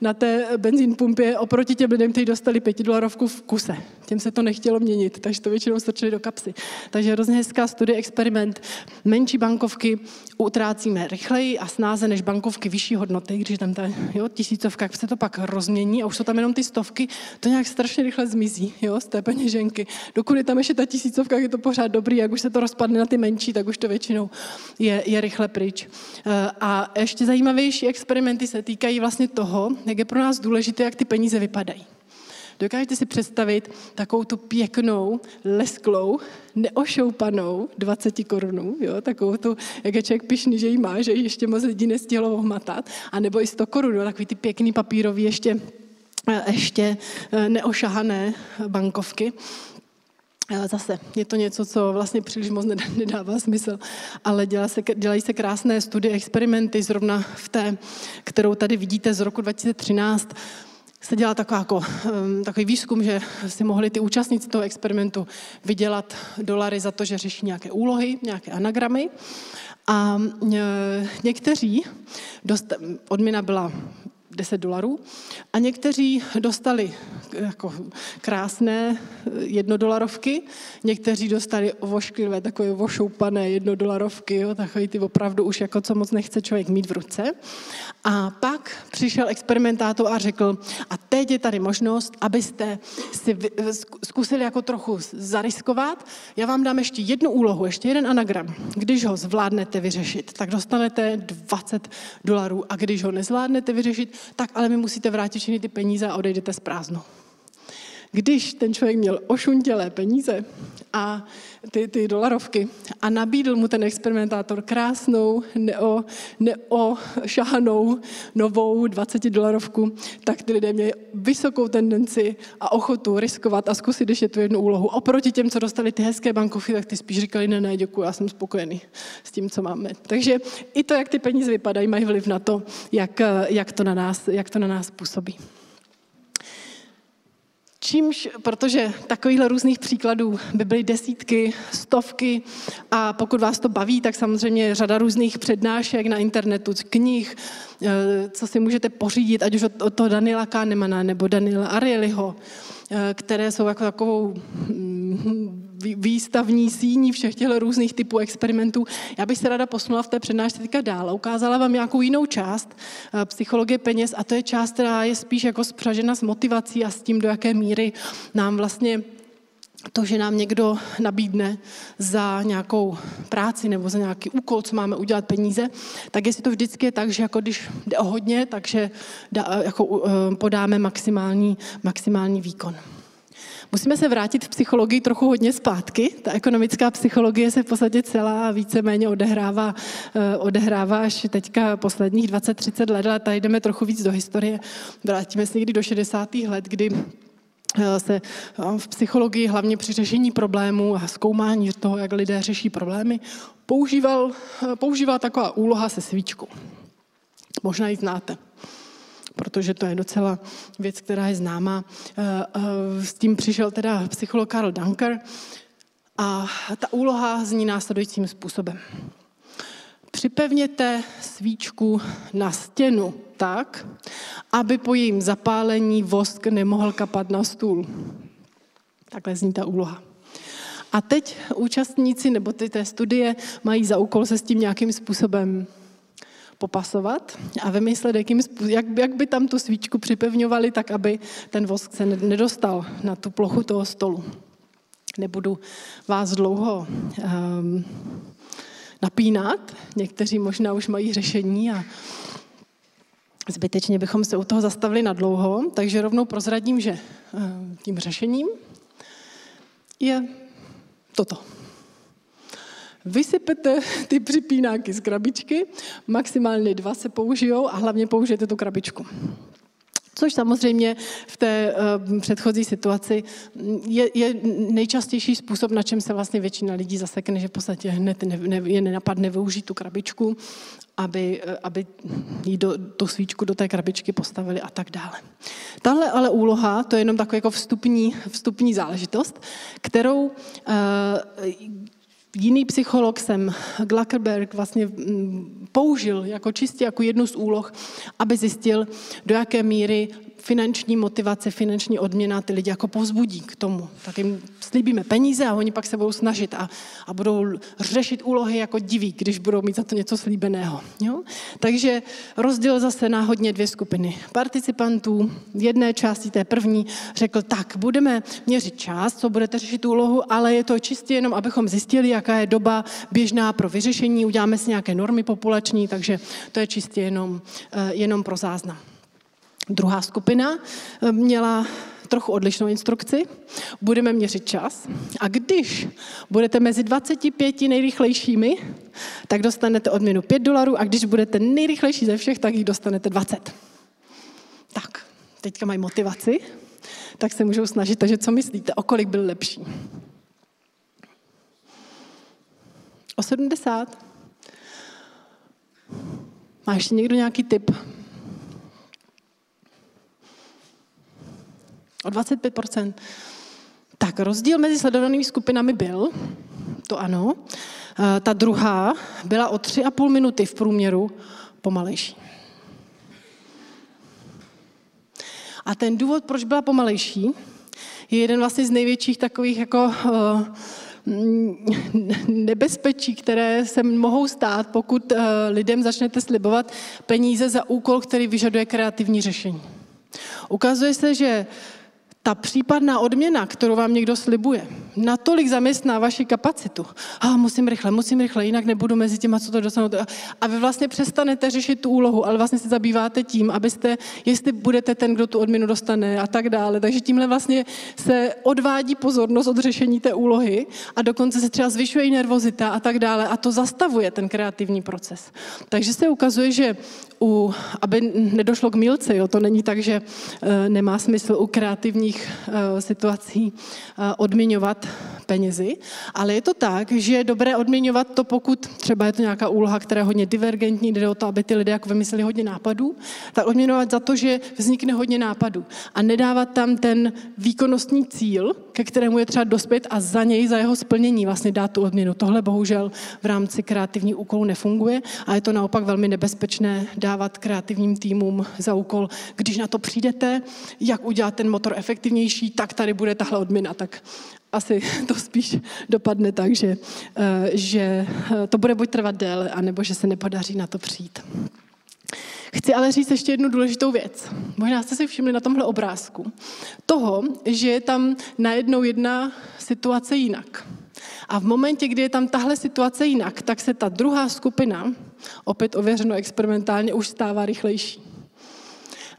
na té benzín pumpě oproti těm lidem, kteří dostali pětidolarovku v kuse. Těm se to nechtělo měnit, takže to většinou strčili do kapsy. Takže hrozně hezká studie, experiment. Menší bankovky utrácíme rychleji a snáze než bankovky vyšší hodnoty, když tam ta jo, tisícovka se to pak rozmění a už jsou tam jenom ty stovky, to nějak strašně rychle zmizí jo, z té peněženky. Dokud je tam ještě ta tisícovka, je to pořád dobrý, jak už se to rozpadne na ty menší, tak už to většinou je, je rychle pryč. Eh, a ještě zajímavější experimenty se týkají vlastně toho, jak je pro nás důležité, jak ty peníze vypadají. Dokážete si představit takovou tu pěknou, lesklou, neošoupanou 20 korunů, jo, takovou tu, jak je člověk pišný, že ji má, že ji ještě moc lidí nestihlo ohmatat, a nebo i 100 korun, takový ty pěkný papírový ještě, eh, ještě eh, neošahané bankovky. Zase je to něco, co vlastně příliš moc nedává smysl, ale dělá se, dělají se krásné studie, experimenty, zrovna v té, kterou tady vidíte z roku 2013, se dělá taková, jako, um, takový výzkum, že si mohli ty účastníci toho experimentu vydělat dolary za to, že řeší nějaké úlohy, nějaké anagramy. A e, někteří, dost, odměna byla 10 dolarů. A někteří dostali jako krásné jednodolarovky, někteří dostali vošklivé, takové vošoupané jednodolarovky, jo, takové ty opravdu už jako co moc nechce člověk mít v ruce. A pak přišel experimentátor a řekl, a teď je tady možnost, abyste si zkusili jako trochu zariskovat. Já vám dám ještě jednu úlohu, ještě jeden anagram. Když ho zvládnete vyřešit, tak dostanete 20 dolarů a když ho nezvládnete vyřešit, tak ale mi musíte vrátit všechny ty peníze a odejdete z prázdnou. Když ten člověk měl ošuntělé peníze a ty, ty dolarovky a nabídl mu ten experimentátor krásnou, neo, neošahanou novou 20 dolarovku, tak ty lidé měli vysokou tendenci a ochotu riskovat a zkusit ještě tu jednu úlohu. Oproti těm, co dostali ty hezké bankovky, tak ty spíš říkali, ne, ne, děkuji, já jsem spokojený s tím, co máme. Takže i to, jak ty peníze vypadají, mají vliv na to, jak, jak, to, na nás, jak to na nás působí. Čímž, protože takovýchhle různých příkladů by byly desítky, stovky a pokud vás to baví, tak samozřejmě řada různých přednášek na internetu, knih, eh, co si můžete pořídit, ať už od toho Daniela Kahnemana nebo Daniela Arielyho, které jsou jako takovou mm, výstavní síní všech těchto různých typů experimentů. Já bych se ráda posunula v té přednášce teďka dál ukázala vám nějakou jinou část eh, psychologie peněz a to je část, která je spíš jako spřažena s motivací a s tím, do jaké míry nám vlastně to, že nám někdo nabídne za nějakou práci nebo za nějaký úkol, co máme udělat peníze, tak jestli to vždycky je tak, že jako když jde o hodně, takže da, jako, eh, podáme maximální, maximální výkon. Musíme se vrátit v psychologii trochu hodně zpátky. Ta ekonomická psychologie se v podstatě celá víceméně odehrává, eh, odehrává až teďka posledních 20-30 let, ale tady jdeme trochu víc do historie. Vrátíme se někdy do 60. let, kdy eh, se eh, v psychologii, hlavně při řešení problémů a zkoumání toho, jak lidé řeší problémy, používal, používá taková úloha se svíčkou. Možná ji znáte protože to je docela věc, která je známá. Eh, eh, s tím přišel teda psycholog Karl Dunker a ta úloha zní následujícím způsobem. Připevněte svíčku na stěnu tak, aby po jejím zapálení vosk nemohl kapat na stůl. Takhle zní ta úloha. A teď účastníci nebo ty té studie mají za úkol se s tím nějakým způsobem popasovat a vymyslet, jakým, jak, jak by tam tu svíčku připevňovali, tak aby ten vosk se nedostal na tu plochu toho stolu. Nebudu vás dlouho um, napínat, někteří možná už mají řešení a zbytečně bychom se u toho zastavili na dlouho, takže rovnou prozradím, že um, tím řešením je toto. Vysypete ty připínáky z krabičky, maximálně dva se použijou a hlavně použijete tu krabičku. Což samozřejmě v té uh, předchozí situaci je, je nejčastější způsob, na čem se vlastně většina lidí zasekne, že v podstatě hned ne, ne, je nenapadne využít tu krabičku, aby, uh, aby jí do, tu svíčku do té krabičky postavili a tak dále. Tahle ale úloha, to je jenom taková jako vstupní, vstupní záležitost, kterou uh, jiný psycholog jsem, Glackerberg, vlastně mm, použil jako čistě jako jednu z úloh, aby zjistil, do jaké míry finanční motivace, finanční odměna ty lidi jako povzbudí k tomu. Tak jim slíbíme peníze a oni pak se budou snažit a, a budou řešit úlohy jako diví, když budou mít za to něco slíbeného. Jo? Takže rozdělil zase náhodně dvě skupiny participantů. Jedné části té první řekl, tak budeme měřit čas, co budete řešit úlohu, ale je to čistě jenom, abychom zjistili, jaká je doba běžná pro vyřešení, uděláme si nějaké normy populační, takže to je čistě jenom, eh, jenom pro záznam. Druhá skupina eh, měla trochu odlišnou instrukci. Budeme měřit čas a když budete mezi 25 nejrychlejšími, tak dostanete odměnu 5 dolarů a když budete nejrychlejší ze všech, tak jich dostanete 20. Tak, teďka mají motivaci, tak se můžou snažit. Takže co myslíte, o kolik byl lepší? O 70? Má ještě někdo nějaký tip? O 25% Tak rozdíl mezi sledovanými skupinami byl, to ano, eh, ta druhá byla o 3,5 minuty v průměru pomalejší. A ten důvod, proč byla pomalejší, je jeden vlastně z největších takových jako uh, nebezpečí, které se mohou stát, pokud uh, lidem začnete slibovat peníze za úkol, který vyžaduje kreativní řešení. Ukazuje se, že ta případná odměna, kterou vám někdo slibuje, natolik zaměstná vaši kapacitu. A musím rychle, musím rychle, jinak nebudu mezi těma, co to dostanou. A vy vlastně přestanete řešit tu úlohu, ale vlastně se zabýváte tím, abyste, jestli budete ten, kdo tu odměnu dostane a tak dále. Takže tímhle vlastně se odvádí pozornost od řešení té úlohy a dokonce se třeba zvyšuje i nervozita a tak dále. A to zastavuje ten kreativní proces. Takže se ukazuje, že u, aby nedošlo k milce, jo, to není tak, že e, nemá smysl u kreativních e, situací e, odměňovat penězi, ale je to tak, že je dobré odměňovat to, pokud třeba je to nějaká úloha, která je hodně divergentní, jde o to, aby ty lidé jako vymysleli hodně nápadů, tak odměňovat za to, že vznikne hodně nápadů a nedávat tam ten výkonnostní cíl, ke kterému je třeba dospět a za něj, za jeho splnění vlastně dát tu odměnu. Tohle bohužel v rámci kreativních úkolů nefunguje a je to naopak velmi nebezpečné dávat kreativním týmům za úkol, když na to přijdete, jak udělat ten motor efektivnější, tak tady bude tahle odměna. Tak asi to spíš dopadne tak, že, eh, že eh, to bude buď trvat déle, anebo že se nepodaří na to přijít. Chci ale říct ještě jednu důležitou věc. Možná jste si všimli na tomhle obrázku. Toho, že je tam najednou jedna situace jinak. A v momentě, kdy je tam tahle situace jinak, tak se ta druhá skupina, opět ověřeno experimentálně, už stává rychlejší.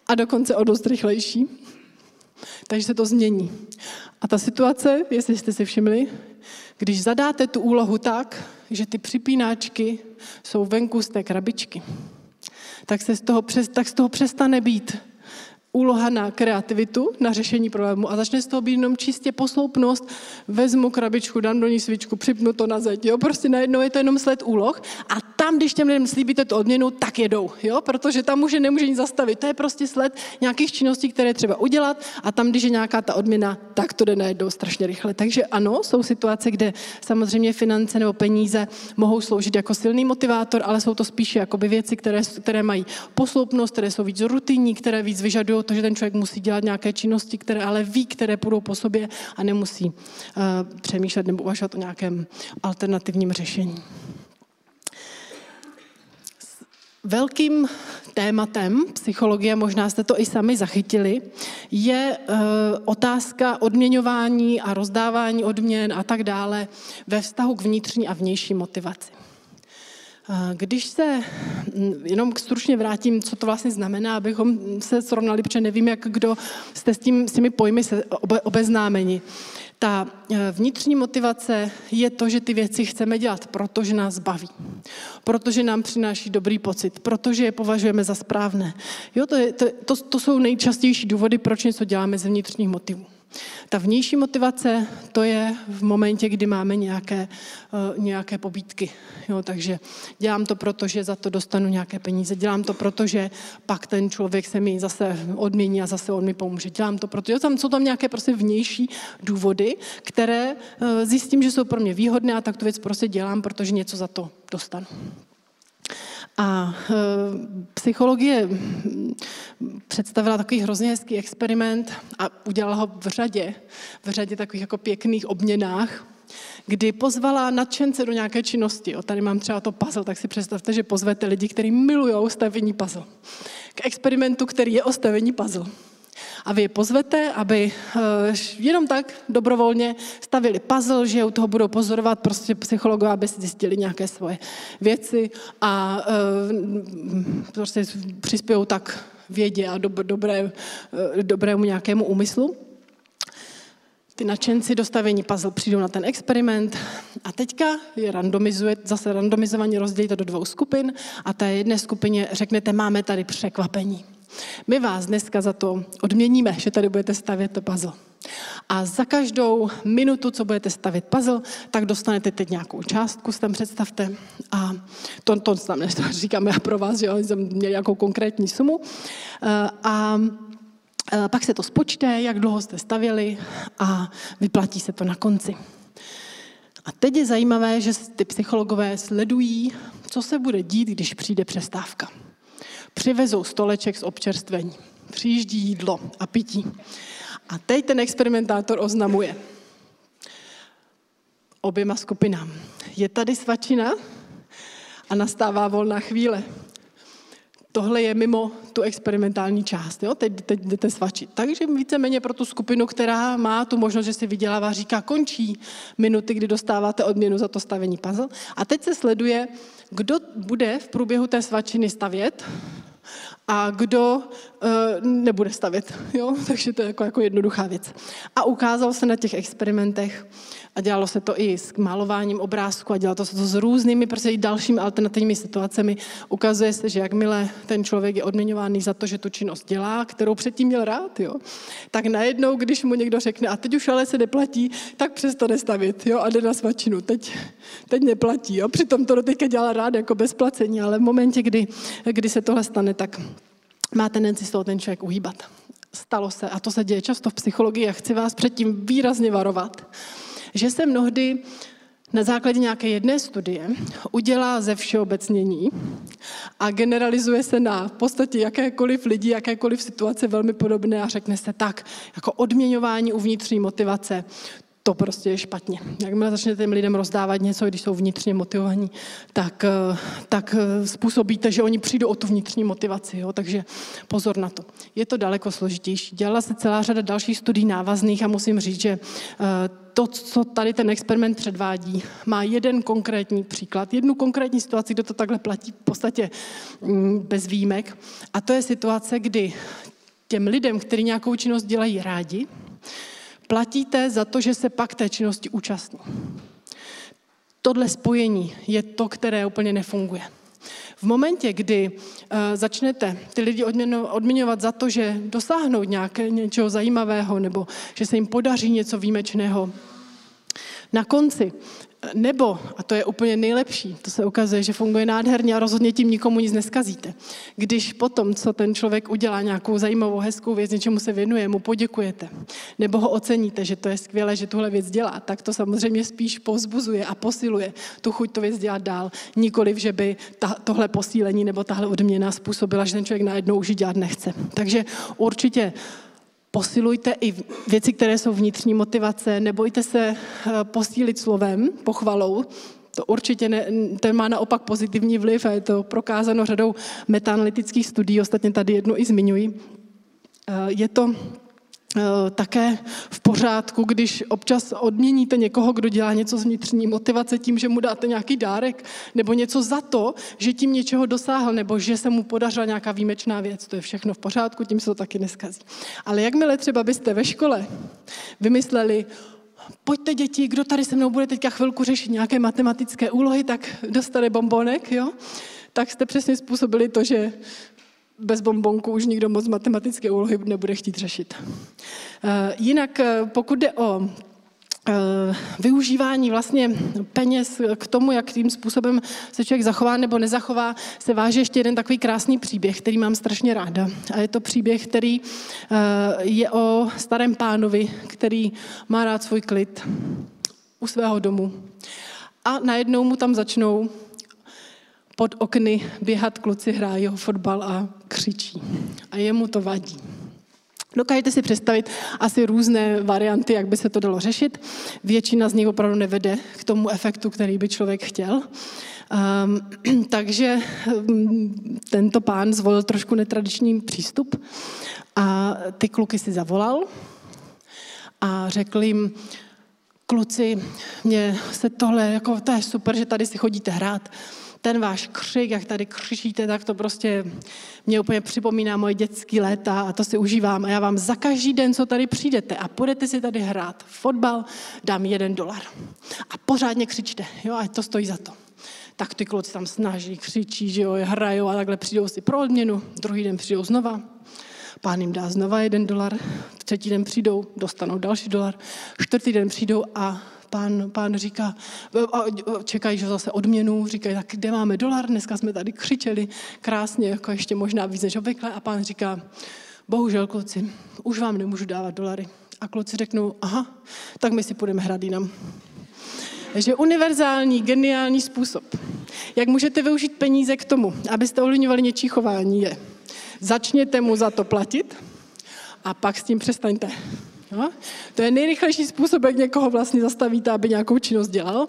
A dokonce o dost rychlejší. Takže se to změní. A ta situace, jestli jste si všimli, když zadáte tu úlohu tak, že ty připínáčky jsou venku z té krabičky, tak, se z toho, tak z toho přestane být úloha na kreativitu, na řešení problému a začne z toho být jenom čistě posloupnost, vezmu krabičku, dám do ní svíčku, připnu to na zeď, jo, prostě najednou je to jenom sled úloh. A tam, když těm lidem slíbíte tu odměnu, tak jedou, jo, protože tam už nemůže nic zastavit, to je prostě sled nějakých činností, které třeba udělat. A tam, když je nějaká ta odměna, tak to jde najednou strašně rychle. Takže ano, jsou situace, kde samozřejmě finance nebo peníze mohou sloužit jako silný motivátor, ale jsou to spíše jakoby věci, které, které mají posloupnost, které jsou víc rutinní, které víc vyžadují to, že ten člověk musí dělat nějaké činnosti, které ale ví, které půjdou po sobě a nemusí uh, přemýšlet nebo uvažovat o nějakém alternativním řešení. Velkým tématem psychologie, možná jste to i sami zachytili, je uh, otázka odměňování a rozdávání odměn a tak dále ve vztahu k vnitřní a vnější motivaci. Když se mm, jenom stručně vrátím, co to vlastně znamená, abychom se srovnali, protože nevím, jak kdo jste s, tím, s těmi pojmy se obe, obeznámeni. Ta e, vnitřní motivace je to, že ty věci chceme dělat, protože nás baví, protože nám přináší dobrý pocit, protože je považujeme za správné. Jo, to, je, to, to, to jsou nejčastější důvody, proč něco děláme ze vnitřních motivů. Ta vnější motivace, to je v momentě, kdy máme nějaké, uh, nějaké pobídky. Jo, takže dělám to proto, že za to dostanu nějaké peníze. Dělám to proto, že pak ten člověk se mi zase odmění a zase on mi pomůže. Dělám to proto, že tam jsou tam nějaké prostě vnější důvody, které uh, zjistím, že jsou pro mě výhodné a tak tu věc prostě dělám, protože něco za to dostanu. A e, psychologie představila takový hrozně hezký experiment a udělala ho v řadě, v řadě takových jako pěkných obměnách, kdy pozvala nadšence do nějaké činnosti. O, tady mám třeba to puzzle, tak si představte, že pozvete lidi, kteří milují stavění puzzle. K experimentu, který je o stavění puzzle. A vy je pozvete, aby eh, jenom tak dobrovolně stavili puzzle, že u toho budou pozorovat prostě psychologové, aby si zjistili nějaké svoje věci a eh, prostě přispějou tak vědě a dobré, eh, dobrému nějakému úmyslu. Ty nadšenci dostavení puzzle přijdou na ten experiment a teďka je randomizuje, zase randomizovaně rozdělíte do dvou skupin a té jedné skupině řeknete, máme tady překvapení. My vás dneska za to odměníme, že tady budete stavět puzzle. A za každou minutu, co budete stavit puzzle, tak dostanete teď nějakou částku, si tam představte. A to, to tam říkáme já pro vás, že jsem měl nějakou konkrétní sumu. Eh, a eh, pak se to spočte, jak dlouho jste stavěli a vyplatí se to na konci. A teď je zajímavé, že ty psychologové sledují, co se bude dít, když přijde přestávka. Přivezou stoleček z občerstvení. Přijíždí jídlo a pití. A teď ten experimentátor oznamuje oběma skupinám. Je tady svačina a nastává volná chvíle. Tohle je mimo tu experimentální část. Jo? Teď, teď jdete svačit. Takže víceméně pro tu skupinu, která má tu možnost, že si vydělává, říká, končí minuty, kdy dostáváte odměnu za to stavení puzzle. A teď se sleduje, kdo bude v průběhu té svačiny stavět a kdo uh, nebude stavět. Jo? Takže to je jako, jako jednoduchá věc. A ukázalo se na těch experimentech, a dělalo se to i s malováním obrázku a dělalo se to s různými prostě i dalšími alternativními situacemi. Ukazuje se, že jakmile ten člověk je odměňovaný za to, že tu činnost dělá, kterou předtím měl rád, jo, tak najednou, když mu někdo řekne, a teď už ale se neplatí, tak přestane stavit jo, a jde na svačinu. Teď, teď neplatí. Jo. Přitom to teďka dělá rád jako bez placení, ale v momentě, kdy, kdy se tohle stane, tak má tendenci z toho ten člověk uhýbat. Stalo se, a to se děje často v psychologii, a chci vás předtím výrazně varovat, že se mnohdy na základě nějaké jedné studie udělá ze všeobecnění a generalizuje se na v podstatě jakékoliv lidi, jakékoliv situace velmi podobné a řekne se tak, jako odměňování uvnitřní motivace, to prostě je špatně. Jakmile začnete těm lidem rozdávat něco, když jsou vnitřně motivovaní, tak, eh, tak eh, způsobíte, že oni přijdou o tu vnitřní motivaci. Jo? Takže pozor na to. Je to daleko složitější. Dělala se celá řada dalších studií návazných a musím říct, že eh, to, co tady ten experiment předvádí, má jeden konkrétní příklad, jednu konkrétní situaci, kde to takhle platí v podstatě mm, bez výjimek. A to je situace, kdy těm lidem, kteří nějakou činnost dělají rádi, platíte za to, že se pak té činnosti účastní. Tohle spojení je to, které úplně nefunguje. V momentě, kdy uh, začnete ty lidi odměňovat za to, že dosáhnou nějaké, něčeho zajímavého nebo že se jim podaří něco výjimečného, na konci nebo, a to je úplně nejlepší, to se ukazuje, že funguje nádherně a rozhodně tím nikomu nic neskazíte. Když potom, co ten člověk udělá nějakou zajímavou, hezkou věc, něčemu se věnuje, mu poděkujete, nebo ho oceníte, že to je skvělé, že tuhle věc dělá, tak to samozřejmě spíš povzbuzuje a posiluje tu chuť to věc dělat dál. Nikoliv, že by ta, tohle posílení nebo tahle odměna způsobila, že ten člověk najednou už dělat nechce. Takže určitě Posilujte i věci, které jsou vnitřní motivace, nebojte se eh, posílit slovem, pochvalou, to určitě ne, ten má naopak pozitivní vliv a je to prokázáno řadou metaanalytických studií, ostatně tady jednu i zmiňuji. Eh, je to také v pořádku, když občas odměníte někoho, kdo dělá něco z vnitřní motivace tím, že mu dáte nějaký dárek, nebo něco za to, že tím něčeho dosáhl, nebo že se mu podařila nějaká výjimečná věc. To je všechno v pořádku, tím se to taky neskazí. Ale jakmile třeba byste ve škole vymysleli, pojďte děti, kdo tady se mnou bude teďka chvilku řešit nějaké matematické úlohy, tak dostane bombonek, jo? tak jste přesně způsobili to, že bez bombonku už nikdo moc matematické úlohy nebude chtít řešit. Eh, jinak eh, pokud jde o eh, využívání vlastně peněz k tomu, jak tím způsobem se člověk zachová nebo nezachová, se váže ještě jeden takový krásný příběh, který mám strašně ráda. A je to příběh, který je o starém pánovi, který má rád svůj klid u svého domu. A najednou mu tam začnou pod okny běhat kluci hrají fotbal a křičí. A jemu to vadí. Dokážete si představit asi různé varianty, jak by se to dalo řešit. Většina z nich opravdu nevede k tomu efektu, který by člověk chtěl. Um, takže um, tento pán zvolil trošku netradiční přístup a ty kluky si zavolal a řekl jim, kluci, mě se tohle, jako to je super, že tady si chodíte hrát, ten váš křik, jak tady křičíte, tak to prostě mě úplně připomíná moje dětské léta a to si užívám. A já vám za každý den, co tady přijdete a budete si tady hrát fotbal, dám jeden dolar. A pořádně křičte, jo, ať to stojí za to. Tak ty kluci tam snaží, křičí, že jo, hrajou a takhle přijdou si pro odměnu, druhý den přijdou znova, pán jim dá znova jeden dolar, třetí den přijdou, dostanou další dolar, čtvrtý den přijdou a pán, pán říká, čekají, že zase odměnu, říkají, tak kde máme dolar, dneska jsme tady křičeli krásně, jako ještě možná víc než obvykle a pán říká, bohužel kluci, už vám nemůžu dávat dolary. A kluci řeknou, aha, tak my si půjdeme hrát jinam. Takže univerzální, geniální způsob, jak můžete využít peníze k tomu, abyste ovlivňovali něčí chování, je začněte mu za to platit a pak s tím přestaňte. Jo? To je nejrychlejší způsob, jak někoho vlastně zastavíte, aby nějakou činnost dělal.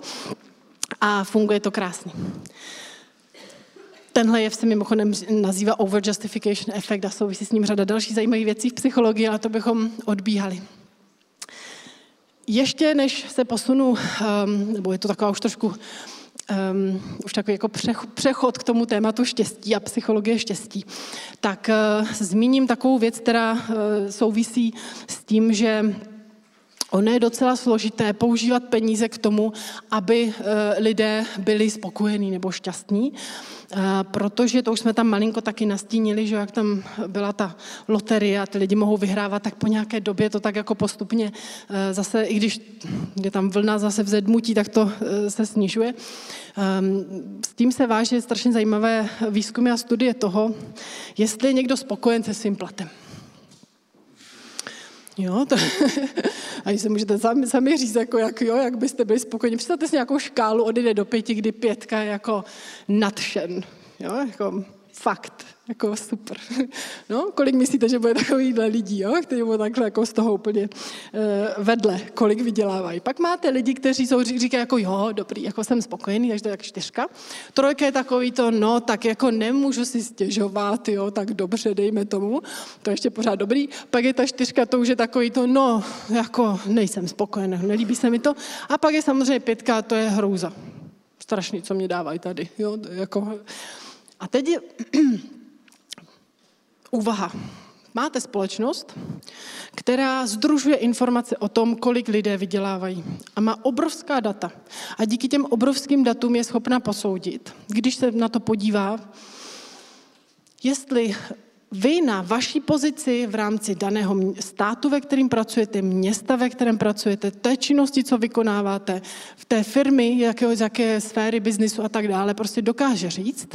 A funguje to krásně. Tenhle jev se mimochodem nazývá over-justification effect a souvisí s ním řada dalších zajímavých věcí v psychologii, ale to bychom odbíhali. Ještě než se posunu, um, nebo je to taková už trošku um, už takový jako přechod k tomu tématu štěstí a psychologie štěstí, tak uh, zmíním takovou věc, která uh, souvisí s tím, že Ono je docela složité používat peníze k tomu, aby eh, lidé byli spokojení nebo šťastní, eh, protože to už jsme tam malinko taky nastínili, že jak tam byla ta loterie a ty lidi mohou vyhrávat, tak po nějaké době to tak jako postupně eh, zase, i když je tam vlna zase vzedmutí, tak to se snižuje. Ehm, s tím se váží strašně zajímavé výzkumy a studie toho, jestli je někdo spokojen se svým platem. Jo, to, a si můžete sami, sami říct, jako jak, jo, jak byste byli spokojeni. Představte si nějakou škálu od 1 do 5, kdy pětka je jako nadšen. Jo, jako fakt, jako super. No, kolik myslíte, že bude takovýhle lidí, jo, kteří budou takhle jako z toho úplně uh, vedle, kolik vydělávají. Pak máte lidi, kteří jsou, říkají jako jo, dobrý, jako jsem spokojený, takže to je jak čtyřka. Trojka je takový to, no, tak jako nemůžu si stěžovat, jo, tak dobře, dejme tomu, to je ještě pořád dobrý. Pak je ta čtyřka, to už je takový to, no, jako nejsem spokojený, nelíbí se mi to. A pak je samozřejmě pětka, to je hrouza. Strašný, co mě dávají tady, jo, jako... A teď je úvaha. máte společnost, která združuje informace o tom, kolik lidé vydělávají. A má obrovská data. A díky těm obrovským datům je schopna posoudit, když se na to podívá, jestli vy na vaší pozici v rámci daného státu, ve kterým pracujete, města, ve kterém pracujete, té činnosti, co vykonáváte, v té firmy, jakého, z jaké sféry biznisu a tak dále, prostě dokáže říct,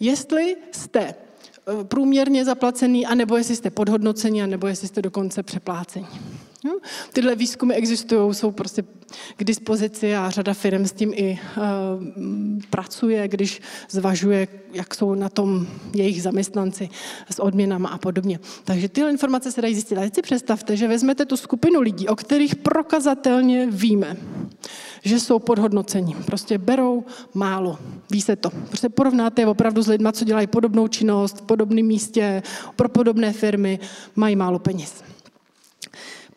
jestli jste eh, průměrně zaplacený, anebo jestli jste podhodnocení, anebo jestli jste dokonce přeplácení. No, tyhle výzkumy existují, jsou prostě k dispozici a řada firm s tím i uh, pracuje, když zvažuje, jak jsou na tom jejich zaměstnanci s odměnama a podobně. Takže tyhle informace se dají zjistit. A si představte, že vezmete tu skupinu lidí, o kterých prokazatelně víme, že jsou podhodnoceni. Prostě berou málo. Ví se to. Prostě porovnáte je opravdu s lidmi, co dělají podobnou činnost v podobném místě, pro podobné firmy, mají málo peněz.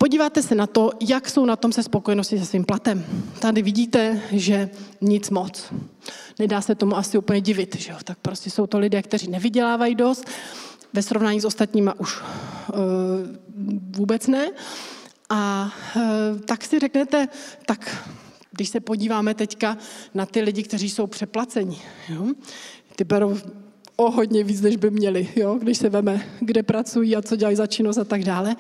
Podíváte se na to, jak jsou na tom se spokojenosti se svým platem. Tady vidíte, že nic moc. Nedá se tomu asi úplně divit, že jo? Tak prostě jsou to lidé, kteří nevydělávají dost, ve srovnání s ostatníma už uh, vůbec ne. A uh, tak si řeknete, tak když se podíváme teďka na ty lidi, kteří jsou přeplaceni, jo? ty berou o hodně víc, než by měli, jo? když se veme, kde pracují a co dělají za činnost a tak dále,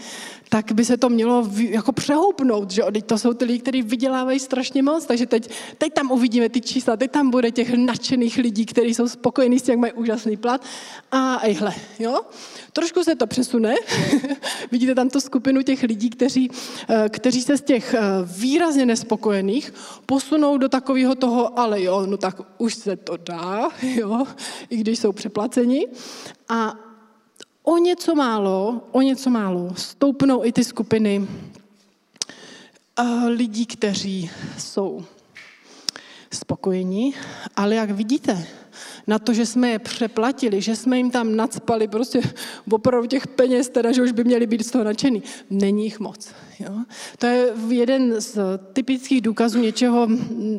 tak by se to mělo jako přehoupnout, že teď to jsou ty lidi, kteří vydělávají strašně moc, takže teď, teď tam uvidíme ty čísla, teď tam bude těch nadšených lidí, kteří jsou spokojení s tím, jak mají úžasný plat a ejhle, jo? Trošku se to přesune, vidíte tam tu skupinu těch lidí, kteří, eh, kteří se z těch eh, výrazně nespokojených posunou do takového toho, ale jo, no tak už se to dá, jo, i když jsou přeplaceni. A o něco málo, o něco málo stoupnou i ty skupiny lidí, kteří jsou spokojení, ale jak vidíte, na to, že jsme je přeplatili, že jsme jim tam nadspali prostě opravdu těch peněz, teda, že už by měli být z toho nadšený. Není jich moc. Jo? To je jeden z typických důkazů něčeho,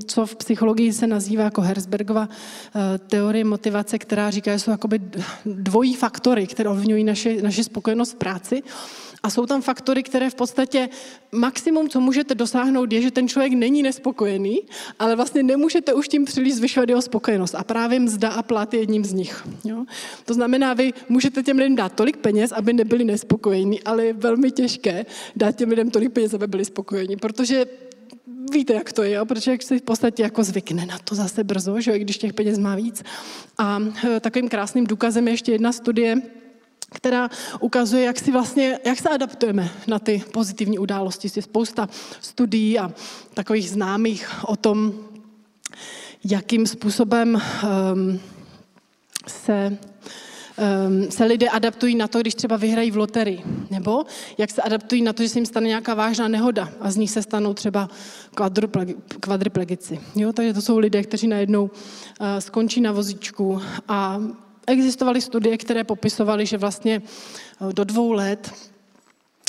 co v psychologii se nazývá jako Herzbergova eh, teorie motivace, která říká, že jsou jakoby dvojí faktory, které ovlivňují naše, naše spokojenost v práci. A jsou tam faktory, které v podstatě maximum, co můžete dosáhnout, je, že ten člověk není nespokojený, ale vlastně nemůžete už tím příliš zvyšovat jeho spokojenost. A právě mzda a plat je jedním z nich. Jo? To znamená, vy můžete těm lidem dát tolik peněz, aby nebyli nespokojení, ale je velmi těžké dát těm lidem tolik peněz, aby byli spokojení, protože víte, jak to je, jo? protože jak se v podstatě jako zvykne na to zase brzo, že když těch peněz má víc. A e, takovým krásným důkazem je ještě jedna studie, která ukazuje, jak, si vlastně, jak se adaptujeme na ty pozitivní události. Je spousta studií a takových známých o tom, jakým způsobem um, se um, se lidé adaptují na to, když třeba vyhrají v loterii, nebo jak se adaptují na to, že se jim stane nějaká vážná nehoda a z nich se stanou třeba kvadriplegici. Jo, takže to jsou lidé, kteří najednou uh, skončí na vozíčku a existovaly studie, které popisovaly, že vlastně eh, do dvou let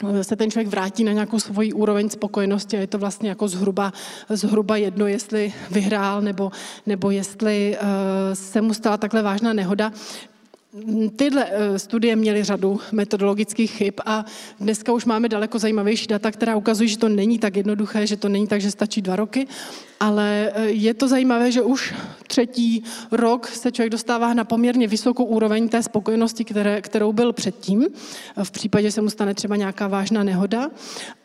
eh, se ten člověk vrátí na nějakou svoji úroveň spokojenosti a je to vlastně jako zhruba, zhruba jedno, jestli vyhrál nebo, nebo jestli uh, se mu stala takhle vážná nehoda. Tyhle eh, studie měly řadu metodologických chyb a dneska už máme daleko zajímavější data, která ukazují, že to není tak jednoduché, že to není tak, že stačí dva roky, ale eh, je to zajímavé, že už třetí rok se člověk dostává na poměrně vysokou úroveň té spokojenosti, které, kterou byl předtím, v případě, že se mu stane třeba nějaká vážná nehoda.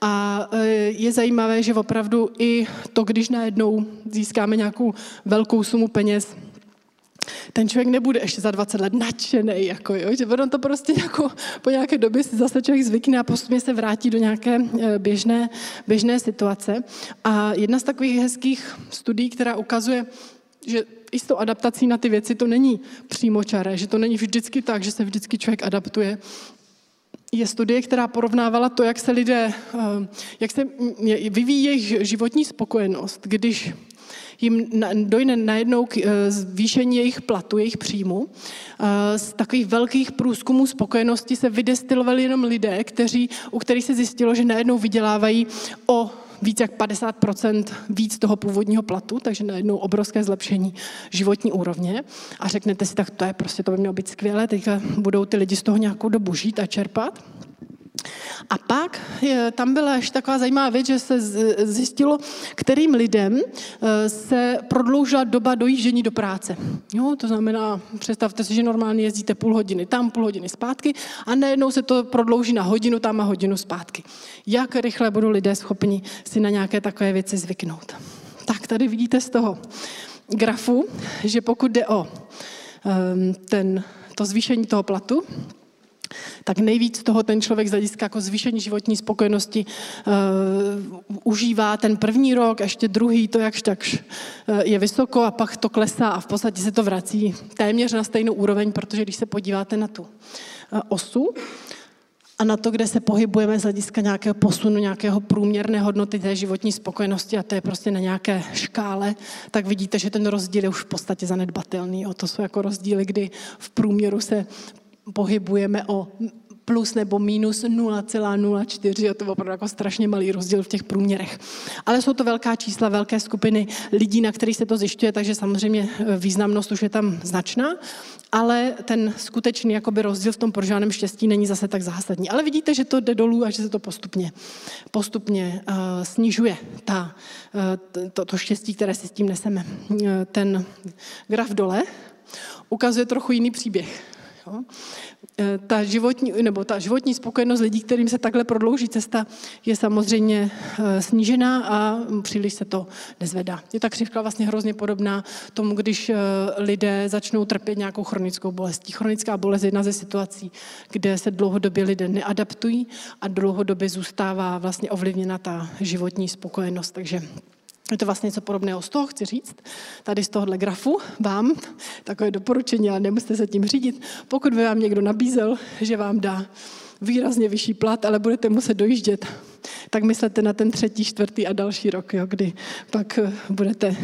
A eh, je zajímavé, že opravdu i to, když najednou získáme nějakou velkou sumu peněz, ten člověk nebude ještě za 20 let nadšený, jako jo, že on to prostě jako po nějaké době si zase člověk zvykne a postupně se vrátí do nějaké eh, běžné, běžné situace. A jedna z takových hezkých studií, která ukazuje, že i s tou adaptací na ty věci to není přímočaré, že to není vždycky tak, že se vždycky člověk adaptuje, je studie, která porovnávala to, jak se lidé, eh, jak se vyvíjí jejich životní spokojenost, když jim dojde najednou k eh, zvýšení jejich platu, jejich příjmu. Eh, z takových velkých průzkumů spokojenosti se vydestilovali jenom lidé, kteří, u kterých se zjistilo, že najednou vydělávají o víc jak 50% víc toho původního platu, takže najednou obrovské zlepšení životní úrovně. A řeknete si, tak to je prostě, to by mělo být skvělé, teďka budou ty lidi z toho nějakou dobu žít a čerpat. A pak je, tam byla ještě taková zajímavá věc, že se zjistilo, kterým lidem eh, se prodloužila doba dojíždění do práce. Jo, to znamená, představte si, že normálně jezdíte půl hodiny tam, půl hodiny zpátky a najednou se to prodlouží na hodinu tam a hodinu zpátky. Jak rychle budou lidé schopni si na nějaké takové věci zvyknout? Tak tady vidíte z toho grafu, že pokud jde o um, ten, to zvýšení toho platu, tak nejvíc toho ten člověk z hlediska jako zvýšení životní spokojenosti uh, užívá ten první rok, ještě druhý to jakž takž uh, je vysoko a pak to klesá a v podstatě se to vrací téměř na stejnou úroveň, protože když se podíváte na tu uh, osu, a na to, kde se pohybujeme z hlediska nějakého posunu, nějakého průměrné hodnoty té životní spokojenosti a to je prostě na nějaké škále, tak vidíte, že ten rozdíl je už v podstatě zanedbatelný. O to jsou jako rozdíly, kdy v průměru se pohybujeme o plus nebo minus 0,04, a to je opravdu jako strašně malý rozdíl v těch průměrech. Ale jsou to velká čísla, velké skupiny lidí, na kterých se to zjišťuje, takže samozřejmě e, významnost už je tam značná, ale ten skutečný jakoby rozdíl v tom prožáném štěstí není zase tak zásadní. Ale vidíte, že to jde dolů a že se to postupně, postupně uh, snižuje, ta, uh, to, to štěstí, které si s tím neseme. Uh, ten graf dole ukazuje trochu jiný příběh. Jo? E, ta životní, nebo ta životní spokojenost lidí, kterým se takhle prodlouží cesta, je samozřejmě e, snížená a příliš se to nezvedá. Je ta křivka vlastně hrozně podobná tomu, když e, lidé začnou trpět nějakou chronickou bolestí. Chronická bolest je jedna ze situací, kde se dlouhodobě lidé neadaptují a dlouhodobě zůstává vlastně ovlivněna ta životní spokojenost. Takže je to vlastně něco podobného z toho, chci říct. Tady z tohohle grafu vám takové doporučení, ale nemusíte se tím řídit. Pokud by vám někdo nabízel, že vám dá výrazně vyšší plat, ale budete muset dojíždět, tak myslete na ten třetí, čtvrtý a další rok, jo, kdy pak eh, budete,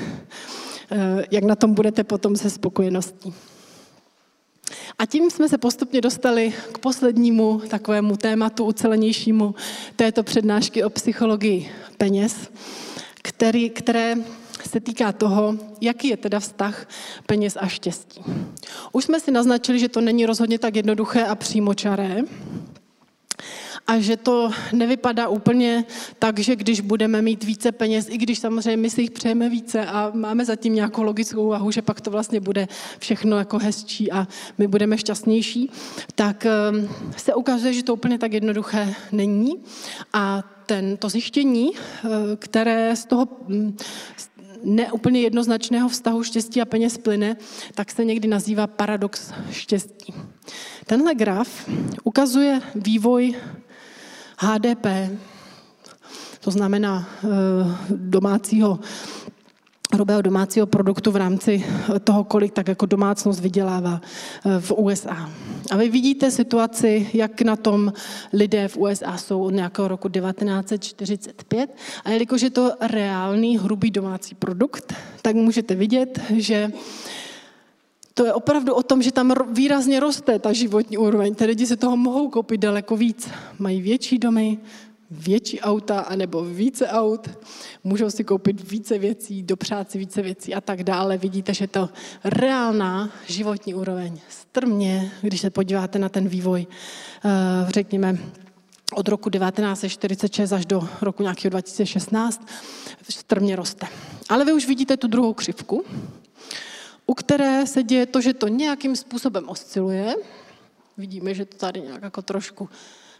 eh, jak na tom budete potom se spokojeností. A tím jsme se postupně dostali k poslednímu takovému tématu ucelenějšímu této přednášky o psychologii peněz který, které se týká toho, jaký je teda vztah peněz a štěstí. Už jsme si naznačili, že to není rozhodně tak jednoduché a přímočaré, a že to nevypadá úplně tak, že když budeme mít více peněz, i když samozřejmě my si jich přejeme více a máme zatím nějakou logickou úvahu, že pak to vlastně bude všechno jako hezčí a my budeme šťastnější, tak ehm, se ukazuje, že to úplně tak jednoduché není. A ten, to zjištění, eh, které z toho hm, neúplně jednoznačného vztahu štěstí a peněz plyne, tak se někdy nazývá paradox štěstí. Tenhle graf ukazuje vývoj HDP, to znamená eh, domácího hrubého domácího produktu v rámci toho, kolik tak jako domácnost vydělává eh, v USA. A vy vidíte situaci, jak na tom lidé v USA jsou od nějakého roku 1945. A jelikož je to reálný hrubý domácí produkt, tak můžete vidět, že to je opravdu o tom, že tam výrazně roste ta životní úroveň. Ty lidi se toho mohou koupit daleko víc. Mají větší domy, větší auta anebo více aut, můžou si koupit více věcí, dopřát si více věcí a tak dále. Vidíte, že to reálná životní úroveň strmě, když se podíváte na ten vývoj, eh, řekněme, od roku 1946 až do roku nějakého 2016, strmě roste. Ale vy už vidíte tu druhou křivku, u které se děje to, že to nějakým způsobem osciluje. Vidíme, že to tady nějak jako trošku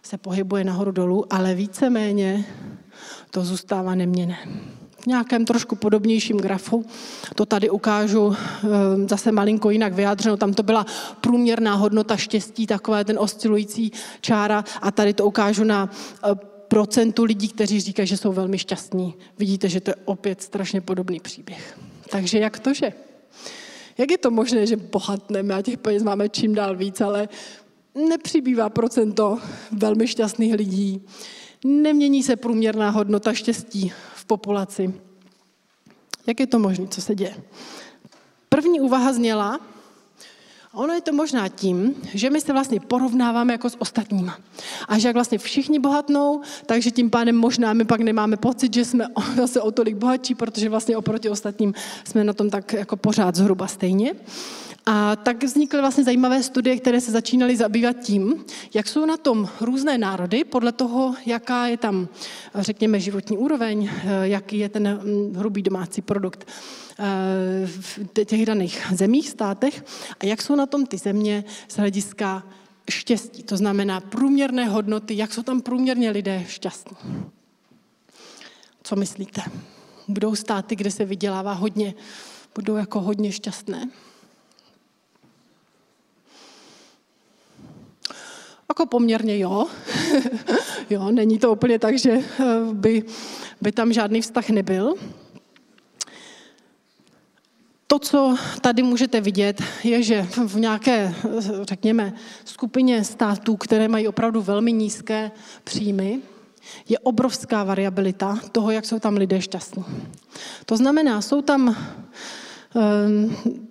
se pohybuje nahoru dolů, ale víceméně to zůstává neměné. V nějakém trošku podobnějším grafu to tady ukážu ehm, zase malinko jinak vyjádřeno. Tam to byla průměrná hodnota štěstí, takové ten oscilující čára a tady to ukážu na eh, procentu lidí, kteří říkají, že jsou velmi šťastní. Vidíte, že to je opět strašně podobný příběh. Takže jak to, že? Jak je to možné, že bohatneme a těch peněz máme čím dál víc, ale nepřibývá procento velmi šťastných lidí, nemění se průměrná hodnota štěstí v populaci. Jak je to možné? Co se děje? První úvaha zněla, Ono je to možná tím, že my se vlastně porovnáváme jako s ostatníma. A že jak vlastně všichni bohatnou, takže tím pádem možná my pak nemáme pocit, že jsme zase o tolik bohatší, protože vlastně oproti ostatním jsme na tom tak jako pořád zhruba stejně. A tak vznikly vlastně zajímavé studie, které se začínaly zabývat tím, jak jsou na tom různé národy podle toho, jaká je tam, řekněme, životní úroveň, jaký je ten hm, hrubý domácí produkt eh, v těch daných zemích, státech a jak jsou na tom ty země z hlediska štěstí. To znamená průměrné hodnoty, jak jsou tam průměrně lidé šťastní. Co myslíte? Budou státy, kde se vydělává hodně, budou jako hodně šťastné? Jako poměrně jo. jo, není to úplně tak, že eh, by, by tam žádný vztah nebyl. To, co tady můžete vidět, je, že v nějaké, řekněme, skupině států, které mají opravdu velmi nízké příjmy, je obrovská variabilita toho, jak jsou tam lidé šťastní. To znamená, jsou tam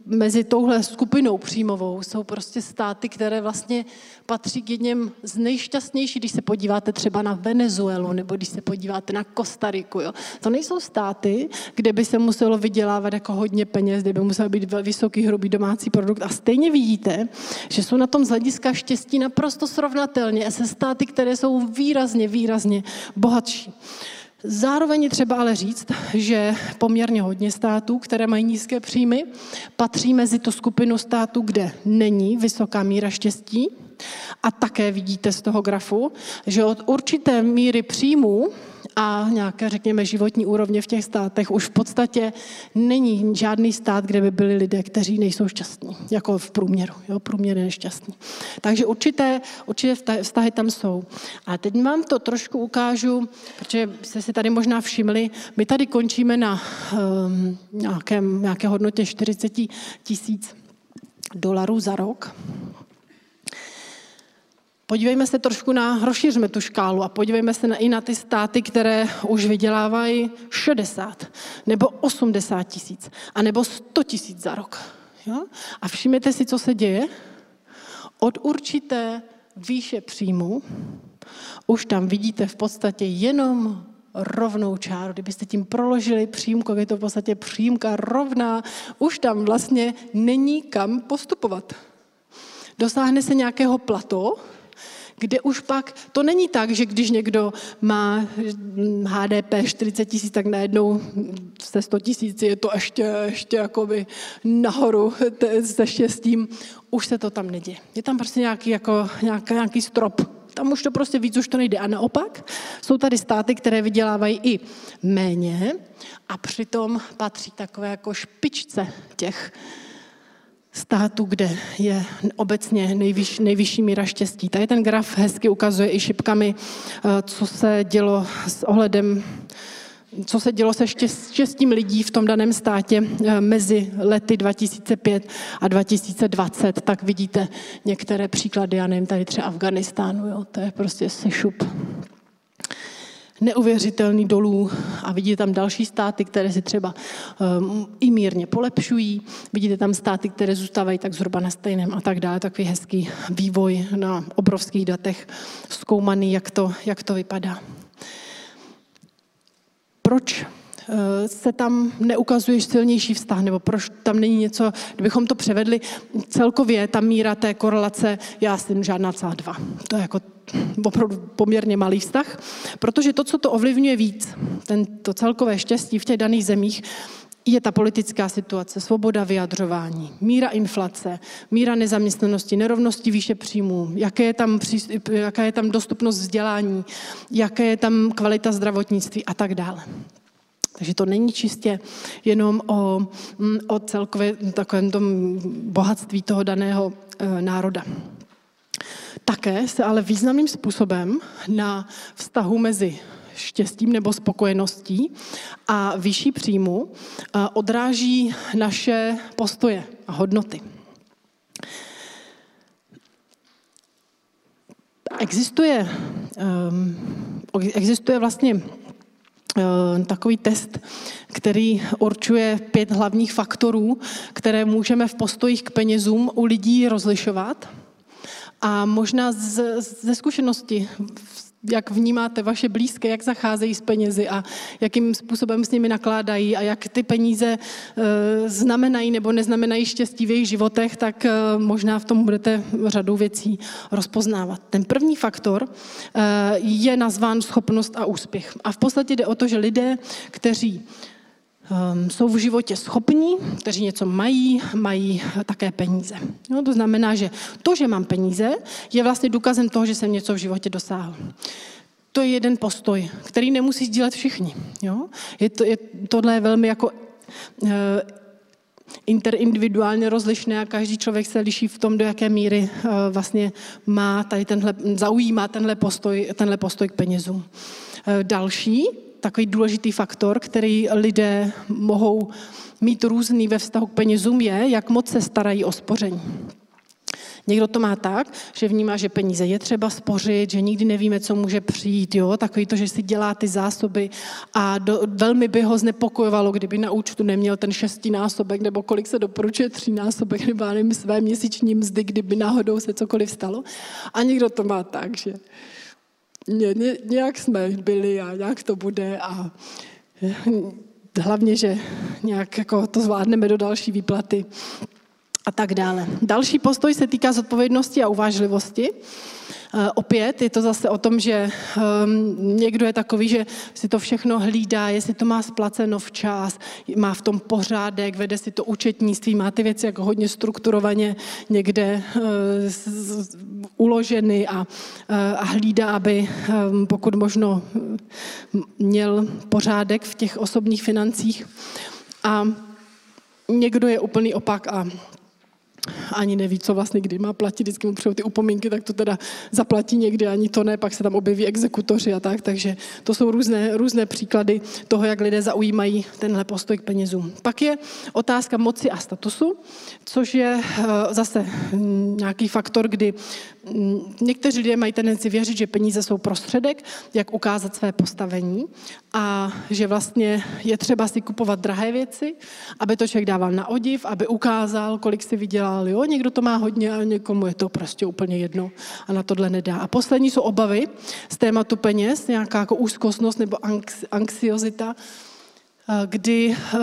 mezi touhle skupinou příjmovou jsou prostě státy, které vlastně patří k jedním z nejšťastnějších, když se podíváte třeba na Venezuelu nebo když se podíváte na Kostariku. Jo. To nejsou státy, kde by se muselo vydělávat jako hodně peněz, kde by musel být vysoký hrubý domácí produkt. A stejně vidíte, že jsou na tom z hlediska štěstí naprosto srovnatelně se státy, které jsou výrazně, výrazně bohatší. Zároveň je třeba ale říct, že poměrně hodně států, které mají nízké příjmy, patří mezi tu skupinu států, kde není vysoká míra štěstí. A také vidíte z toho grafu, že od určité míry příjmů a nějaké, řekněme, životní úrovně v těch státech už v podstatě není žádný stát, kde by byli lidé, kteří nejsou šťastní, jako v průměru. Jo, průměr je nešťastný. Takže určité, určité vztahy tam jsou. A teď vám to trošku ukážu, protože jste si tady možná všimli, my tady končíme na um, nějakém, nějaké hodnotě 40 tisíc dolarů za rok. Podívejme se trošku na, rozšířme tu škálu a podívejme se na, i na ty státy, které už vydělávají 60 nebo 80 tisíc a nebo 100 tisíc za rok. Jo? A všimněte si, co se děje. Od určité výše příjmu už tam vidíte v podstatě jenom rovnou čáru. Kdybyste tím proložili přímko, je to v podstatě přímka rovná, už tam vlastně není kam postupovat. Dosáhne se nějakého plato, kde už pak, to není tak, že když někdo má HDP 40 tisíc, tak najednou se 100 tisíc je to ještě, ještě jakoby nahoru se štěstím. Už se to tam neděje. Je tam prostě nějaký, jako, nějaký, nějaký strop. Tam už to prostě víc už to nejde. A naopak jsou tady státy, které vydělávají i méně a přitom patří takové jako špičce těch státu, kde je obecně nejvyš, nejvyšší míra štěstí. Tady ten graf hezky ukazuje i šipkami, eh, co se dělo s ohledem co se dělo se štěstím lidí v tom daném státě eh, mezi lety 2005 a 2020, tak vidíte některé příklady, já nevím, tady třeba Afganistánu, jo, to je prostě sešup neuvěřitelný dolů a vidíte tam další státy, které si třeba um, i mírně polepšují. Vidíte tam státy, které zůstávají tak zhruba na stejném a tak dále. Takový hezký vývoj na obrovských datech zkoumaný, jak to, jak to vypadá. Proč se tam neukazuje silnější vztah, nebo proč tam není něco, kdybychom to převedli, celkově ta míra té korelace je asi žádná celá dva. To je jako opravdu poměrně malý vztah, protože to, co to ovlivňuje víc, ten, to celkové štěstí v těch daných zemích, je ta politická situace, svoboda vyjadřování, míra inflace, míra nezaměstnanosti, nerovnosti výše příjmů, jaké je tam, jaká je tam dostupnost vzdělání, jaké je tam kvalita zdravotnictví a tak dále. Takže to není čistě jenom o, mm, o celkově takovém tom bohatství toho daného e, národa. Také se ale významným způsobem na vztahu mezi štěstím nebo spokojeností a vyšší příjmu e, odráží naše postoje a hodnoty. Existuje, um, existuje vlastně takový test, který určuje pět hlavních faktorů, které můžeme v postojích k penězům u lidí rozlišovat. A možná ze zkušenosti jak vnímáte vaše blízké, jak zacházejí s penězi a jakým způsobem s nimi nakládají a jak ty peníze e, znamenají nebo neznamenají štěstí v jejich životech, tak e, možná v tom budete řadu věcí rozpoznávat. Ten první faktor e, je nazván schopnost a úspěch. A v podstatě jde o to, že lidé, kteří um, jsou v životě schopní, kteří něco mají, mají také peníze. No, to znamená, že to, že mám peníze, je vlastně důkazem toho, že jsem něco v životě dosáhl. To je jeden postoj, který nemusí sdílet všichni. Jo? Je to, je, tohle je velmi jako uh, interindividuálně rozlišné a každý člověk se liší v tom, do jaké míry uh, vlastně má tady tenhle, zaujímá tenhle postoj, tenhle postoj k penězům. Další takový důležitý faktor, který lidé mohou mít různý ve vztahu k penězům, je, jak moc se starají o spoření. Někdo to má tak, že vnímá, že peníze je třeba spořit, že nikdy nevíme, co může přijít. Jo? Takový to, že si dělá ty zásoby a do, velmi by ho znepokojovalo, kdyby na účtu neměl ten šestinásobek, nebo kolik se doporučuje třínásobek, nebo nevím, své měsíční mzdy, kdyby náhodou se cokoliv stalo. A někdo to má tak, že ně, ně, nějak jsme byli a nějak to bude a hlavně, že nějak jako to zvládneme do další výplaty a tak dále. Další postoj se týká zodpovědnosti a uvážlivosti. Eh, opět je to zase o tom, že ehm, někdo je takový, že si to všechno hlídá, jestli to má splaceno včas, má v tom pořádek, vede si to účetnictví, má ty věci jako hodně strukturovaně někde eh, uloženy a, eh, a hlídá, aby ehm, pokud možno měl pořádek v těch osobních financích. A někdo je úplný opak a ani neví, co vlastně kdy má platit, vždycky mu přijou ty upomínky, tak to teda zaplatí někdy, ani to ne, pak se tam objeví exekutoři a tak, takže to jsou různé, různé příklady toho, jak lidé zaujímají tenhle postoj k penězům. Pak je otázka moci a statusu, což je eh, zase nějaký faktor, kdy mm, někteří lidé mají tendenci věřit, že peníze jsou prostředek, jak ukázat své postavení a že vlastně je třeba si kupovat drahé věci, aby to člověk dával na odiv, aby ukázal, kolik si vydělal. Jo? Někdo to má hodně a někomu je to prostě úplně jedno a na tohle nedá. A poslední jsou obavy z tématu peněz, nějaká jako úzkostnost nebo anxiozita, Eh, kdy eh,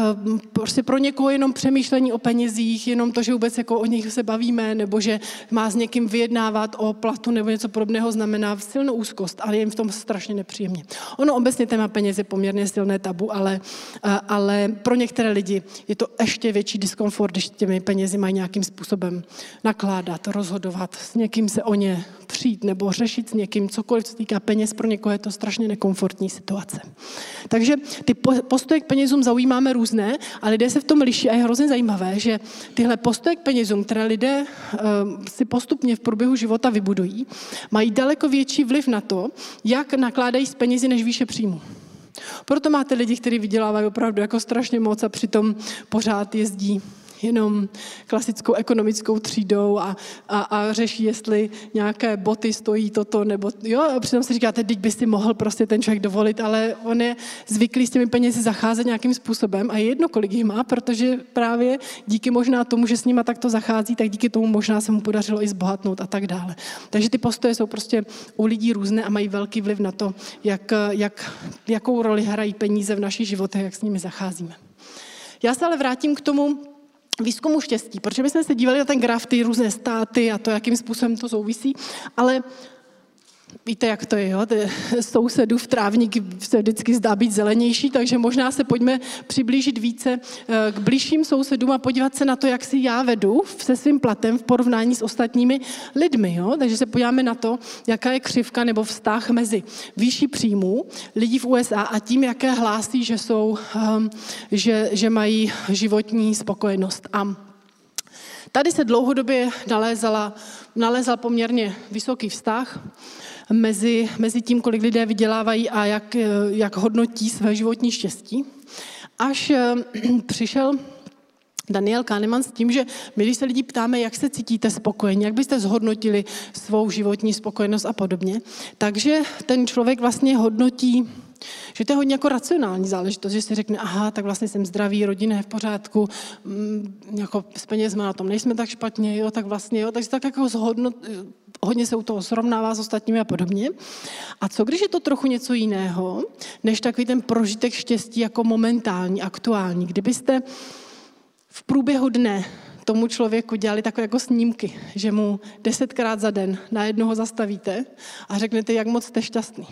prostě pro někoho jenom přemýšlení o penězích, jenom to, že vůbec jako o nich se bavíme, nebo že má s někým vyjednávat o platu nebo něco podobného, znamená silnou úzkost, ale je jim v tom strašně nepříjemně. Ono obecně téma peněz je poměrně silné tabu, ale, eh, ale pro některé lidi je to ještě větší diskomfort, když těmi penězi mají nějakým způsobem nakládat, rozhodovat, s někým se o ně přijít nebo řešit s někým cokoliv, co týká peněz, pro někoho je to strašně nekomfortní situace. Takže ty postoje k penězům zaujímáme různé a lidé se v tom liší a je hrozně zajímavé, že tyhle postoje k penězům, které lidé uh, si postupně v průběhu života vybudují, mají daleko větší vliv na to, jak nakládají s penězi než výše příjmu. Proto máte lidi, kteří vydělávají opravdu jako strašně moc a přitom pořád jezdí jenom klasickou ekonomickou třídou a, a, a řeší, jestli nějaké boty stojí toto, nebo jo, a přitom si říkáte, teď by si mohl prostě ten člověk dovolit, ale on je zvyklý s těmi penězi zacházet nějakým způsobem a je jedno, kolik jich má, protože právě díky možná tomu, že s nima takto zachází, tak díky tomu možná se mu podařilo i zbohatnout a tak dále. Takže ty postoje jsou prostě u lidí různé a mají velký vliv na to, jak, jak, jakou roli hrají peníze v našich životech, jak s nimi zacházíme. Já se ale vrátím k tomu, výzkumu štěstí, protože my jsme se dívali na ten graf, ty různé státy a to, jakým způsobem to souvisí, ale Víte, jak to je, jo? v trávník se vždycky zdá být zelenější, takže možná se pojďme přiblížit více eh, k blížším sousedům a podívat se na to, jak si já vedu se svým platem v porovnání s ostatními lidmi. Jo? Takže se podíváme na to, jaká je křivka nebo vztah mezi výší příjmů lidí v USA a tím, jaké hlásí, že, jsou, ehm, že, že mají životní spokojenost. A tady se dlouhodobě nalézala, nalézal poměrně vysoký vztah mezi, mezi tím, kolik lidé vydělávají a jak, jak hodnotí své životní štěstí. Až eh, přišel Daniel Kahneman s tím, že my, když se lidi ptáme, jak se cítíte spokojeně, jak byste zhodnotili svou životní spokojenost a podobně, takže ten člověk vlastně hodnotí Že to je hodně jako racionální záležitost, že si řekne, aha, tak vlastně jsem zdravý, rodina je v pořádku, mm, jako s penězma na tom nejsme tak špatně, jo, tak vlastně, jo, takže tak jako zhodnot, hodně se u toho srovnává s ostatními a podobně. A co když je to trochu něco jiného, než takový ten prožitek štěstí jako momentální, aktuální? Kdybyste v průběhu dne tomu člověku dělali takové jako snímky, že mu desetkrát za den na jednoho zastavíte a řeknete, jak moc jste šťastný.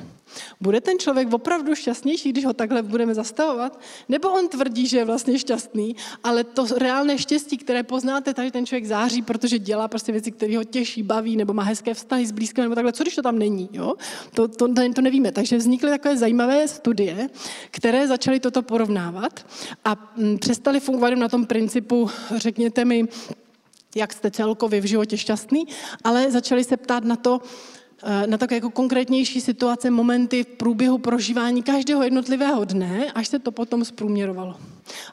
Bude ten člověk opravdu šťastnější, když ho takhle budeme zastavovat? Nebo on tvrdí, že je vlastně šťastný, ale to reálné štěstí, které poznáte, tady ten člověk září, protože dělá prostě věci, které ho těší, baví, nebo má hezké vztahy s blízkými, nebo takhle. Co když to tam není? Jo? To, to, to nevíme. Takže vznikly takové zajímavé studie, které začaly toto porovnávat a mm, přestali fungovat na tom principu, řekněte mi, jak jste celkově v životě šťastný, ale začali se ptát na to, na takové jako konkrétnější situace, momenty v průběhu prožívání každého jednotlivého dne, až se to potom zprůměrovalo.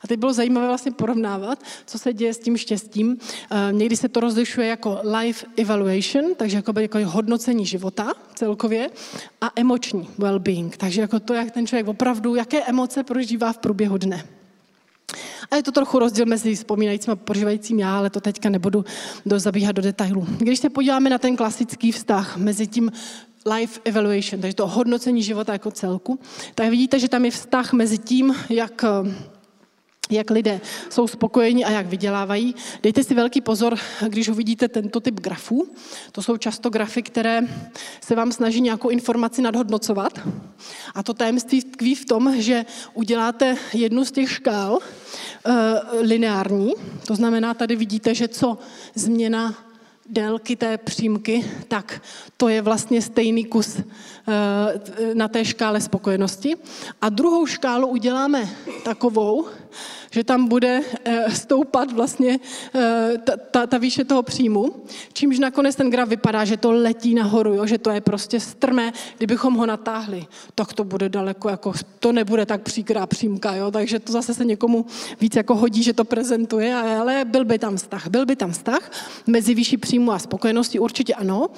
A teď bylo zajímavé vlastně porovnávat, co se děje s tím štěstím. Eh, někdy se to rozlišuje jako life evaluation, takže jako, jako hodnocení života celkově, a emoční well-being, takže jako to, jak ten člověk opravdu, jaké emoce prožívá v průběhu dne. A je to trochu rozdíl mezi vzpomínajícím a prožívajícím já, ale to teďka nebudu do, zabíhat do detailů. Když se podíváme na ten klasický vztah mezi tím life evaluation, takže to hodnocení života jako celku, tak vidíte, že tam je vztah mezi tím, jak jak lidé jsou spokojeni a jak vydělávají. Dejte si velký pozor, když uvidíte tento typ grafů. To jsou často grafy, které se vám snaží nějakou informaci nadhodnocovat. A to tajemství tkví v tom, že uděláte jednu z těch škál uh, lineární. To znamená, tady vidíte, že co změna délky té přímky, tak to je vlastně stejný kus eh, na té škále spokojenosti. A druhou škálu uděláme takovou, že tam bude eh, stoupat vlastně eh, ta, ta, ta výše toho příjmu, čímž nakonec ten graf vypadá, že to letí nahoru, jo, že to je prostě strmé. Kdybychom ho natáhli, tak to bude daleko, jako, to nebude tak příkrá přímka, jo, takže to zase se někomu víc jako hodí, že to prezentuje, ale byl by tam vztah. Byl by tam vztah mezi výši příjmu a spokojenosti, určitě ano,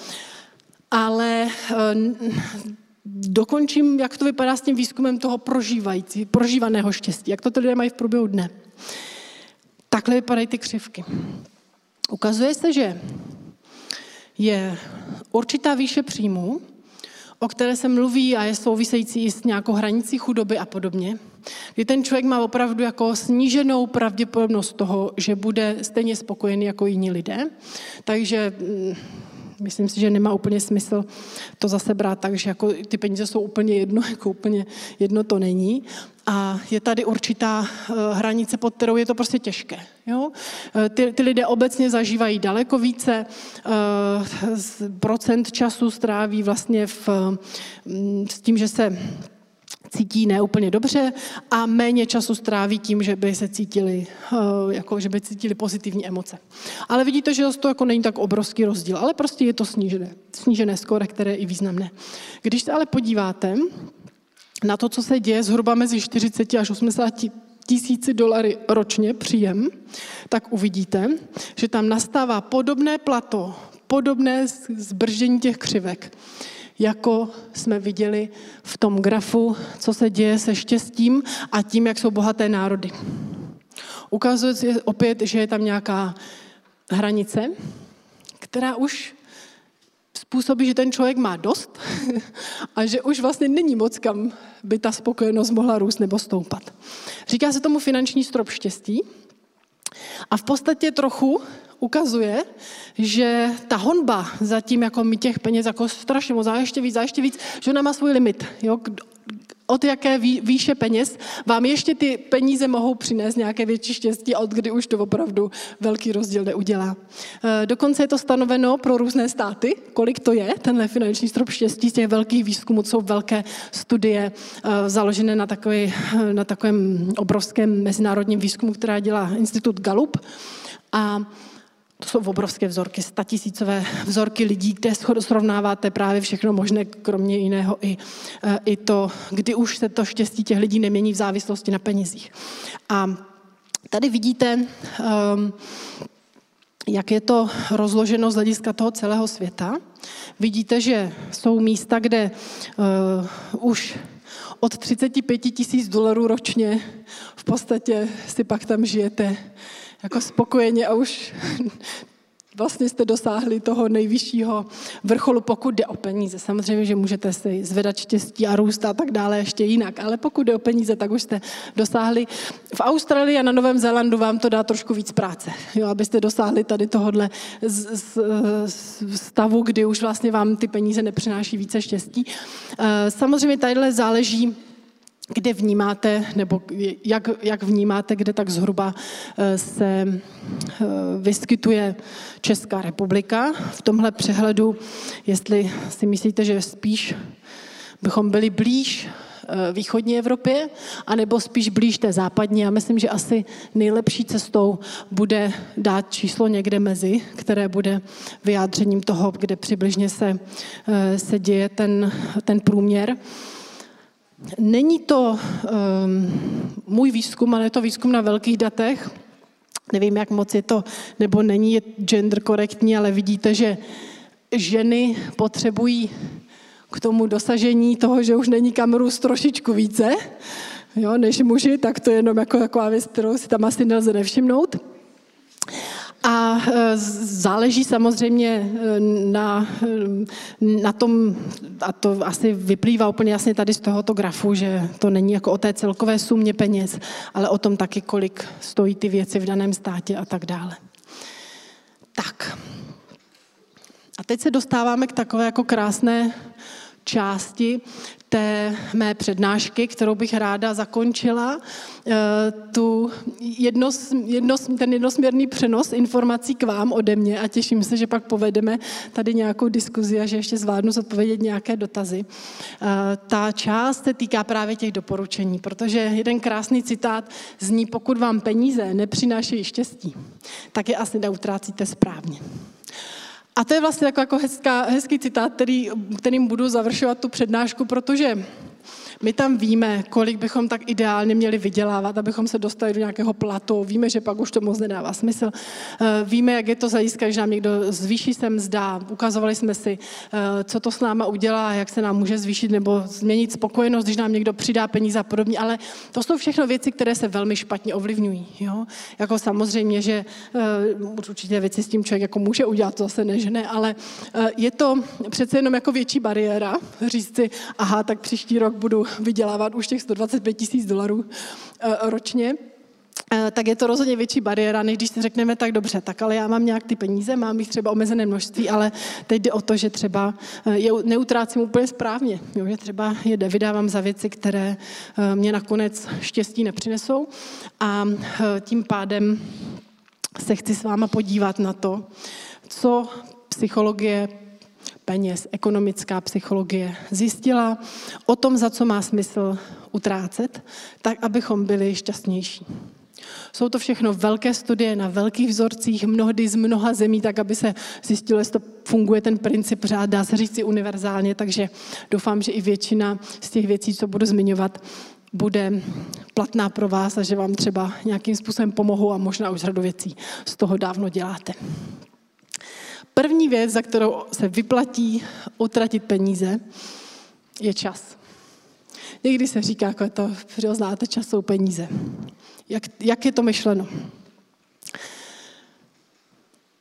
ale eh, dokončím, jak to vypadá s tím výzkumem toho prožívající, prožívaného štěstí, jak to ty lidé mají v průběhu dne. Takhle vypadají ty křivky. Ukazuje se, že je určitá výše příjmu, o které se mluví a je související s nějakou hranicí chudoby a podobně, kdy ten člověk má opravdu jako sníženou pravděpodobnost toho, že bude stejně spokojený jako jiní lidé. Takže mm, myslím si, že nemá úplně smysl to zase brát tak, že jako ty peníze jsou úplně jedno, jako úplně jedno to není. A je tady určitá uh, hranice, pod kterou je to prostě těžké. Jo? Uh, ty, ty lidé obecně zažívají daleko více uh, procent času stráví vlastně v, um, s tím, že se cítí neúplně dobře a méně času stráví tím, že by se cítili, eh, jako, že by cítili pozitivní emoce. Ale vidíte, že to jako není tak obrovský rozdíl, ale prostě je to snížené, snížené skóre, které je i významné. Když se ale podíváte na to, co se děje zhruba mezi 40 až 80 tisíci dolary ročně příjem, tak uvidíte, že tam nastává podobné plato, podobné zbržení těch křivek jako jsme viděli v tom grafu, co se děje se štěstím a tím, jak jsou bohaté národy. Ukazuje se opět, že je tam nějaká hranice, která už způsobí, že ten člověk má dost a že už vlastně není moc, kam by ta spokojenost mohla růst nebo stoupat. Říká se tomu finanční strop štěstí a v podstatě trochu ukazuje, že ta honba zatím jako mi těch peněz jako strašně moc, a ještě víc, a ještě víc, že ona má svůj limit. Jo? Od jaké výše peněz vám ještě ty peníze mohou přinést nějaké větší štěstí, od kdy už to opravdu velký rozdíl neudělá. E, dokonce je to stanoveno pro různé státy, kolik to je, tenhle finanční strop štěstí z těch velkých výzkumů, jsou velké studie e, založené na, takový, na takovém obrovském mezinárodním výzkumu, která dělá Institut Gallup. A to jsou obrovské vzorky, statisícové vzorky lidí, kde srovnáváte právě všechno možné, kromě jiného i, eh, i to, kdy už se to štěstí těch lidí nemění v závislosti na penězích. A tady vidíte, um, jak je to rozloženo z hlediska toho celého světa. Vidíte, že jsou místa, kde uh, už od 35 tisíc dolarů ročně v podstatě si pak tam žijete jako spokojeně a už vlastně jste dosáhli toho nejvyššího vrcholu, pokud jde o peníze. Samozřejmě, že můžete si zvedat štěstí a růst a tak dále ještě jinak, ale pokud jde o peníze, tak už jste dosáhli. V Austrálii a na Novém Zélandu vám to dá trošku víc práce, jo, abyste dosáhli tady tohohle stavu, kdy už vlastně vám ty peníze nepřináší více štěstí. Eh, samozřejmě tadyhle záleží kde vnímáte, nebo jak, jak vnímáte, kde tak zhruba eh, se eh, vyskytuje Česká republika. V tomhle přehledu, jestli si myslíte, že spíš bychom byli blíž eh, východní Evropě, anebo spíš blíž té západní. Já myslím, že asi nejlepší cestou bude dát číslo někde mezi, které bude vyjádřením toho, kde přibližně se, se děje ten, ten průměr. Není to um, můj výzkum, ale je to výzkum na velkých datech. Nevím, jak moc je to, nebo není je gender korektní, ale vidíte, že ženy potřebují k tomu dosažení toho, že už není kam růst trošičku více, jo, než muži, tak to je jenom jako taková věc, kterou si tam asi nelze nevšimnout. A e, záleží samozřejmě e, na, e, na tom, a to asi vyplývá úplně jasně tady z tohoto grafu, že to není jako o té celkové sumě peněz, ale o tom taky, kolik stojí ty věci v daném státě a tak dále. Tak. A teď se dostáváme k takové jako krásné části té mé přednášky, kterou bych ráda zakončila. Eh, tu jednos, jednos, ten jednosměrný přenos informací k vám ode mě a těším se, že pak povedeme tady nějakou diskuzi a že ještě zvládnu zodpovědět nějaké dotazy. Eh, ta část se týká právě těch doporučení, protože jeden krásný citát zní, pokud vám peníze nepřinášejí štěstí, tak je asi neutrácíte správně. A to je vlastně jako, jako hezká, hezký citát, který, kterým budu završovat tu přednášku, protože my tam víme, kolik bychom tak ideálně měli vydělávat, abychom se dostali do nějakého platu. Víme, že pak už to moc nedává smysl. Eh, víme, jak je to zajistka, když nám někdo zvýší se mzda. Ukazovali jsme si, eh, co to s náma udělá, jak se nám může zvýšit nebo změnit spokojenost, když nám někdo přidá peníze a podobně. Ale to jsou všechno věci, které se velmi špatně ovlivňují. Jo? Jako samozřejmě, že eh, určitě věci s tím člověk jako může udělat, to zase nežne, ale je to přece jenom jako větší bariéra říct si, aha, tak příští rok budu vydělávat už těch 125 tisíc dolarů eh, ročně, eh, tak je to rozhodně větší bariéra, než když si řekneme tak dobře, tak ale já mám nějak ty peníze, mám jich třeba omezené množství, ale teď jde o to, že třeba eh, je neutrácím úplně správně, jo, že třeba je vydávám za věci, které mě nakonec štěstí nepřinesou a tím pádem se chci s váma podívat na to, co psychologie peněz, ekonomická psychologie, zjistila o tom, za co má smysl utrácet, tak abychom byli šťastnější. Jsou to všechno velké studie na velkých vzorcích, mnohdy z mnoha zemí, tak aby se zjistilo, jestli to funguje ten princip řád, dá se říct si univerzálně, takže doufám, že i většina z těch věcí, co budu zmiňovat, bude platná pro vás a že vám třeba nějakým způsobem pomohou a možná už řadu věcí z toho dávno děláte. První věc, za kterou se vyplatí utratit peníze, je čas. Někdy se říká, jako to, že znáte, čas jsou peníze. Jak, jak je to myšleno?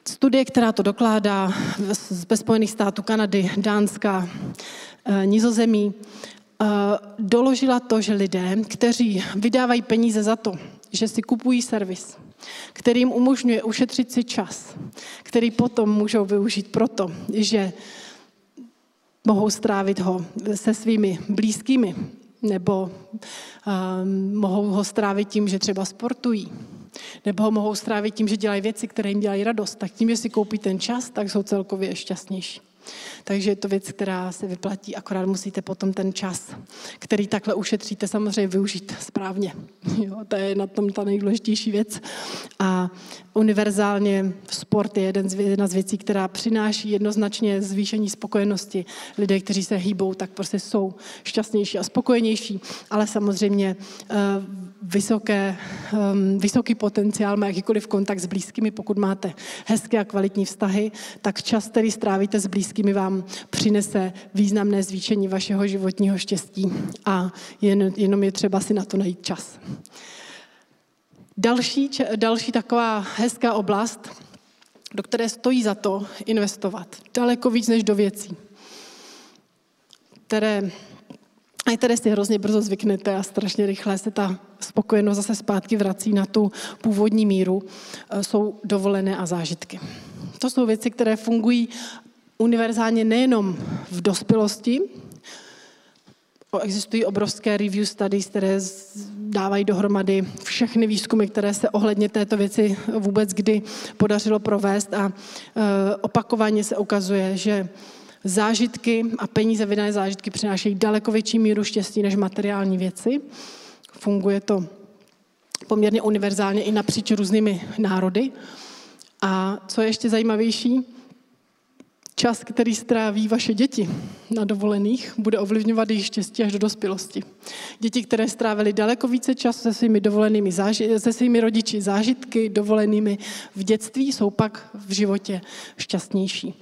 Studie, která to dokládá z Spojených států, Kanady, Dánska, eh, Nizozemí, eh, doložila to, že lidé, kteří vydávají peníze za to, že si kupují servis, který jim umožňuje ušetřit si čas, který potom můžou využít proto, že mohou strávit ho se svými blízkými, nebo um, mohou ho strávit tím, že třeba sportují, nebo ho mohou strávit tím, že dělají věci, které jim dělají radost, tak tím, že si koupí ten čas, tak jsou celkově šťastnější. Takže je to věc, která se vyplatí, akorát musíte potom ten čas, který takhle ušetříte, samozřejmě využít správně. Jo, to je na tom ta nejdůležitější věc. A univerzálně sport je jeden z, jedna z věcí, která přináší jednoznačně zvýšení spokojenosti. Lidé, kteří se hýbou, tak prostě jsou šťastnější a spokojenější, ale samozřejmě uh, vysoké, um, vysoký potenciál má jakýkoliv kontakt s blízkými. Pokud máte hezké a kvalitní vztahy, tak čas, který strávíte s blízkými, vám přinese významné zvýšení vašeho životního štěstí a jen, jenom je třeba si na to najít čas. Další, další taková hezká oblast, do které stojí za to investovat. Daleko víc než do věcí, které, a které si hrozně brzo zvyknete a strašně rychle se ta spokojenost zase zpátky vrací na tu původní míru, e, jsou dovolené a zážitky. To jsou věci, které fungují univerzálně nejenom v dospělosti, Existují obrovské review studies, které dávají dohromady všechny výzkumy, které se ohledně této věci vůbec kdy podařilo provést a e, opakovaně se ukazuje, že zážitky a peníze vydané zážitky přinášejí daleko větší míru štěstí než materiální věci. Funguje to poměrně univerzálně i napříč různými národy. A co je ještě zajímavější, Čas, který stráví vaše děti na dovolených, bude ovlivňovat jejich štěstí až do dospělosti. Děti, které strávily daleko více času se svými dovolenými záži- se svými rodiči zážitky dovolenými v dětství, jsou pak v životě šťastnější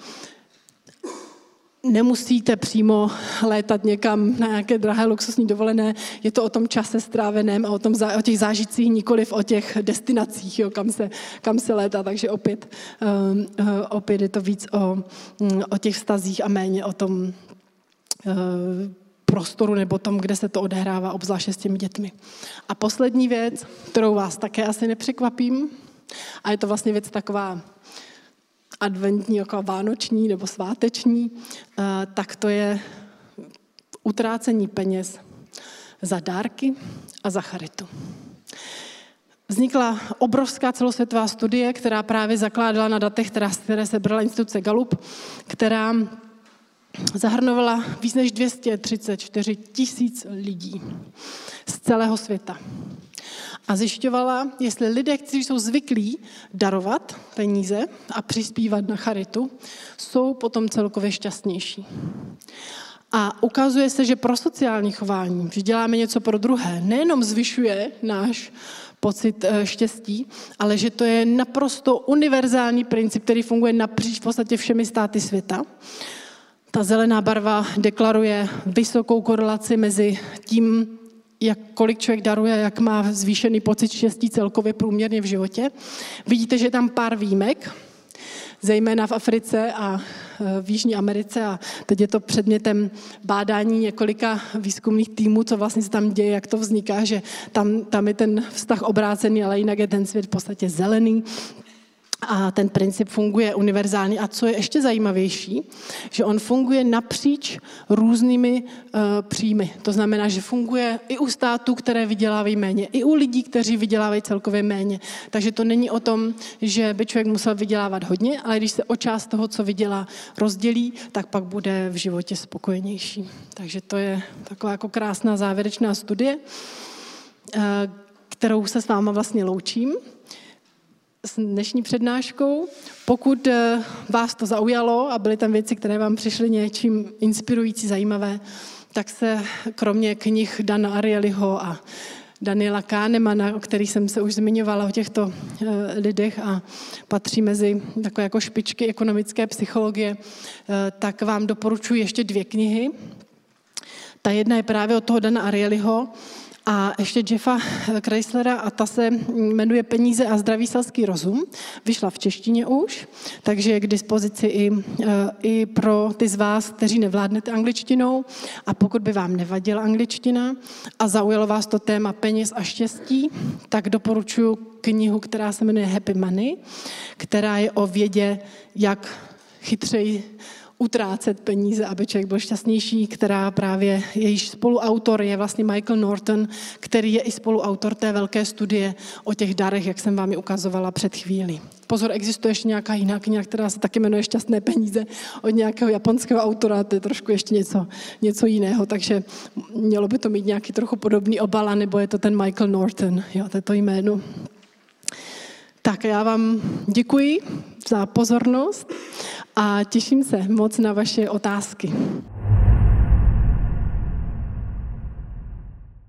nemusíte přímo létat někam na nějaké drahé luxusní dovolené, je to o tom čase stráveném a o, tom, o těch zážitcích, nikoliv o těch destinacích, jo, kam, se, kam se létá, takže opět, um, uh, opět je to víc o, um, o těch vztazích a méně o tom uh, prostoru nebo tom, kde se to odehrává, obzvláště s těmi dětmi. A poslední věc, kterou vás také asi nepřekvapím, a je to vlastně věc taková adventní, jako vánoční nebo sváteční, eh, tak to je utrácení peněz za dárky a za charitu. Vznikla obrovská celosvětová studie, která právě zakládala na datech, která, které se brala instituce Gallup, která zahrnovala víc než 234 tisíc lidí z celého světa a zjišťovala, jestli lidé, kteří jsou zvyklí darovat peníze a přispívat na charitu, jsou potom celkově šťastnější. A ukazuje se, že pro sociální chování, že děláme něco pro druhé, nejenom zvyšuje náš pocit eh, štěstí, ale že to je naprosto univerzální princip, který funguje napříč v podstatě všemi státy světa. Ta zelená barva deklaruje vysokou korelaci mezi tím, jak kolik člověk daruje, jak má zvýšený pocit štěstí celkově průměrně v životě. Vidíte, že je tam pár výjimek, zejména v Africe a e, v Jižní Americe a teď je to předmětem bádání několika výzkumných týmů, co vlastně se tam děje, jak to vzniká, že tam, tam je ten vztah obrácený, ale jinak je ten svět v podstatě zelený a ten princip funguje univerzálně. A co je ještě zajímavější, že on funguje napříč různými uh, příjmy. To znamená, že funguje i u států, které vydělávají méně, i u lidí, kteří vydělávají celkově méně. Takže to není o tom, že by člověk musel vydělávat hodně, ale když se o část toho, co vydělá, rozdělí, tak pak bude v životě spokojenější. Takže to je taková jako krásná závěrečná studie, uh, kterou se s váma vlastně loučím s dnešní přednáškou. Pokud eh, vás to zaujalo a byly tam věci, které vám přišly něčím inspirující, zajímavé, tak se kromě knih Dana Arielyho a Daniela Kahnemana, o kterých jsem se už zmiňovala, o těchto eh, lidech a patří mezi takové jako špičky ekonomické psychologie, eh, tak vám doporučuji ještě dvě knihy. Ta jedna je právě od toho Dana Arielyho, a ještě Jeffa Chryslera a ta se jmenuje Peníze a zdravý selský rozum. Vyšla v češtině už, takže je k dispozici i, eh, i pro ty z vás, kteří nevládnete angličtinou. A pokud by vám nevadila angličtina a zaujalo vás to téma peněz a štěstí, tak doporučuji knihu, která se jmenuje Happy Money, která je o vědě, jak chytřeji utrácet peníze, aby člověk byl šťastnější, která právě jejíž spoluautor je vlastně Michael Norton, který je i spoluautor té velké studie o těch darech, jak jsem vám ji ukazovala před chvíli. Pozor, existuje ještě nějaká jiná kniha, která se taky jmenuje Šťastné peníze od nějakého japonského autora, to je trošku ještě něco, něco jiného, takže mělo by to mít nějaký trochu podobný obal, nebo je to ten Michael Norton, jo, to je to jméno. Tak já vám děkuji za pozornost a těším se moc na vaše otázky.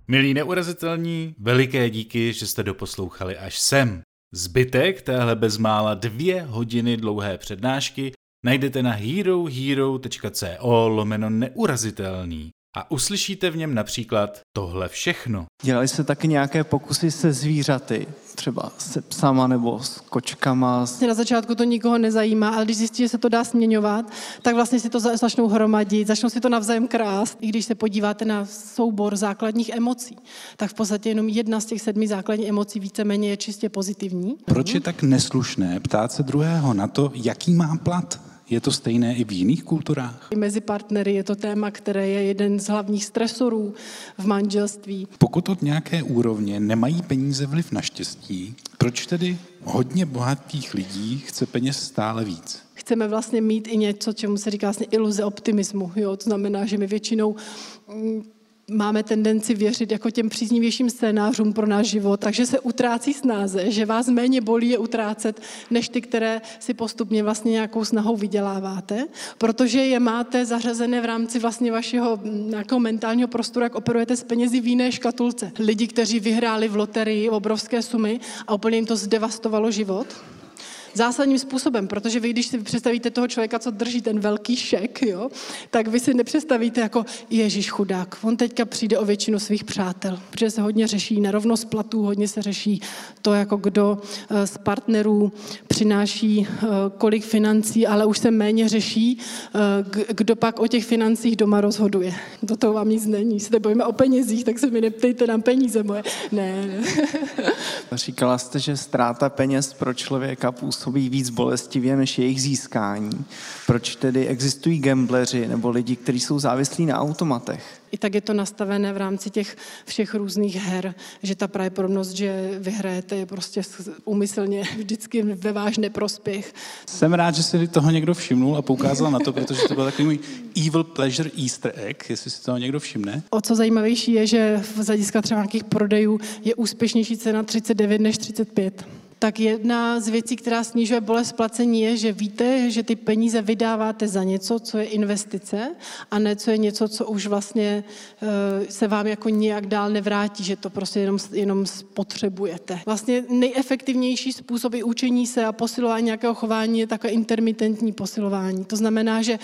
Milí neurazitelní, veliké díky, že jste doposlouchali až sem. Zbytek téhle bezmála dvě hodiny dlouhé přednášky najdete na herohero.co lomeno neurazitelný a uslyšíte v něm například tohle všechno. Dělali se taky nějaké pokusy se zvířaty, třeba se psama nebo s kočkama. Vlastně na začátku to nikoho nezajímá, ale když zjistí, že se to dá směňovat, tak vlastně si to začnou hromadit, začnou si to navzájem krást. I když se podíváte na soubor základních emocí, tak v podstatě jenom jedna z těch sedmi základních emocí víceméně je čistě pozitivní. Proč je tak neslušné ptát se druhého na to, jaký má plat? Je to stejné i v jiných kulturách? I mezi partnery je to téma, které je jeden z hlavních stresorů v manželství. Pokud od nějaké úrovně nemají peníze vliv na štěstí, proč tedy hodně bohatých lidí chce peněz stále víc? Chceme vlastně mít i něco, čemu se říká vlastně iluze optimismu. Jo? To znamená, že my většinou mm, máme tendenci věřit jako těm příznivějším scénářům pro náš život, takže se utrácí snáze, že vás méně bolí je utrácet, než ty, které si postupně vlastně nějakou snahou vyděláváte, protože je máte zařazené v rámci vlastně vašeho nějakého mentálního prostoru, jak operujete s penězi v jiné škatulce. Lidi, kteří vyhráli v loterii obrovské sumy a úplně jim to zdevastovalo život, zásadním způsobem, protože vy, když si představíte toho člověka, co drží ten velký šek, jo, tak vy si nepředstavíte jako Ježíš chudák. On teďka přijde o většinu svých přátel, protože se hodně řeší nerovnost platů, hodně se řeší to, jako kdo eh, z partnerů přináší eh, kolik financí, ale už se méně řeší, eh, kdo pak o těch financích doma rozhoduje. Do toho vám nic není. Se bojíme o penězích, tak se mi neptejte na peníze moje. Ne, ne. Říkala jste, že ztráta peněz pro člověka působí víc bolestivě než jejich získání. Proč tedy existují gambleři nebo lidi, kteří jsou závislí na automatech? I tak je to nastavené v rámci těch všech různých her, že ta pravděpodobnost, že vyhrajete, je prostě úmyslně vždycky ve váš neprospěch. Jsem rád, že si toho někdo všimnul a poukázal na to, protože to byl takový můj evil pleasure easter egg, jestli si toho někdo všimne. O co zajímavější je, že v hlediska třeba nějakých prodejů je úspěšnější cena 39 než 35 tak jedna z věcí, která snižuje bolest placení, je, že víte, že ty peníze vydáváte za něco, co je investice, a ne co je něco, co už vlastně eh, se vám jako nijak dál nevrátí, že to prostě jenom, jenom spotřebujete. Vlastně nejefektivnější způsob i učení se a posilování nějakého chování je takové intermitentní posilování. To znamená, že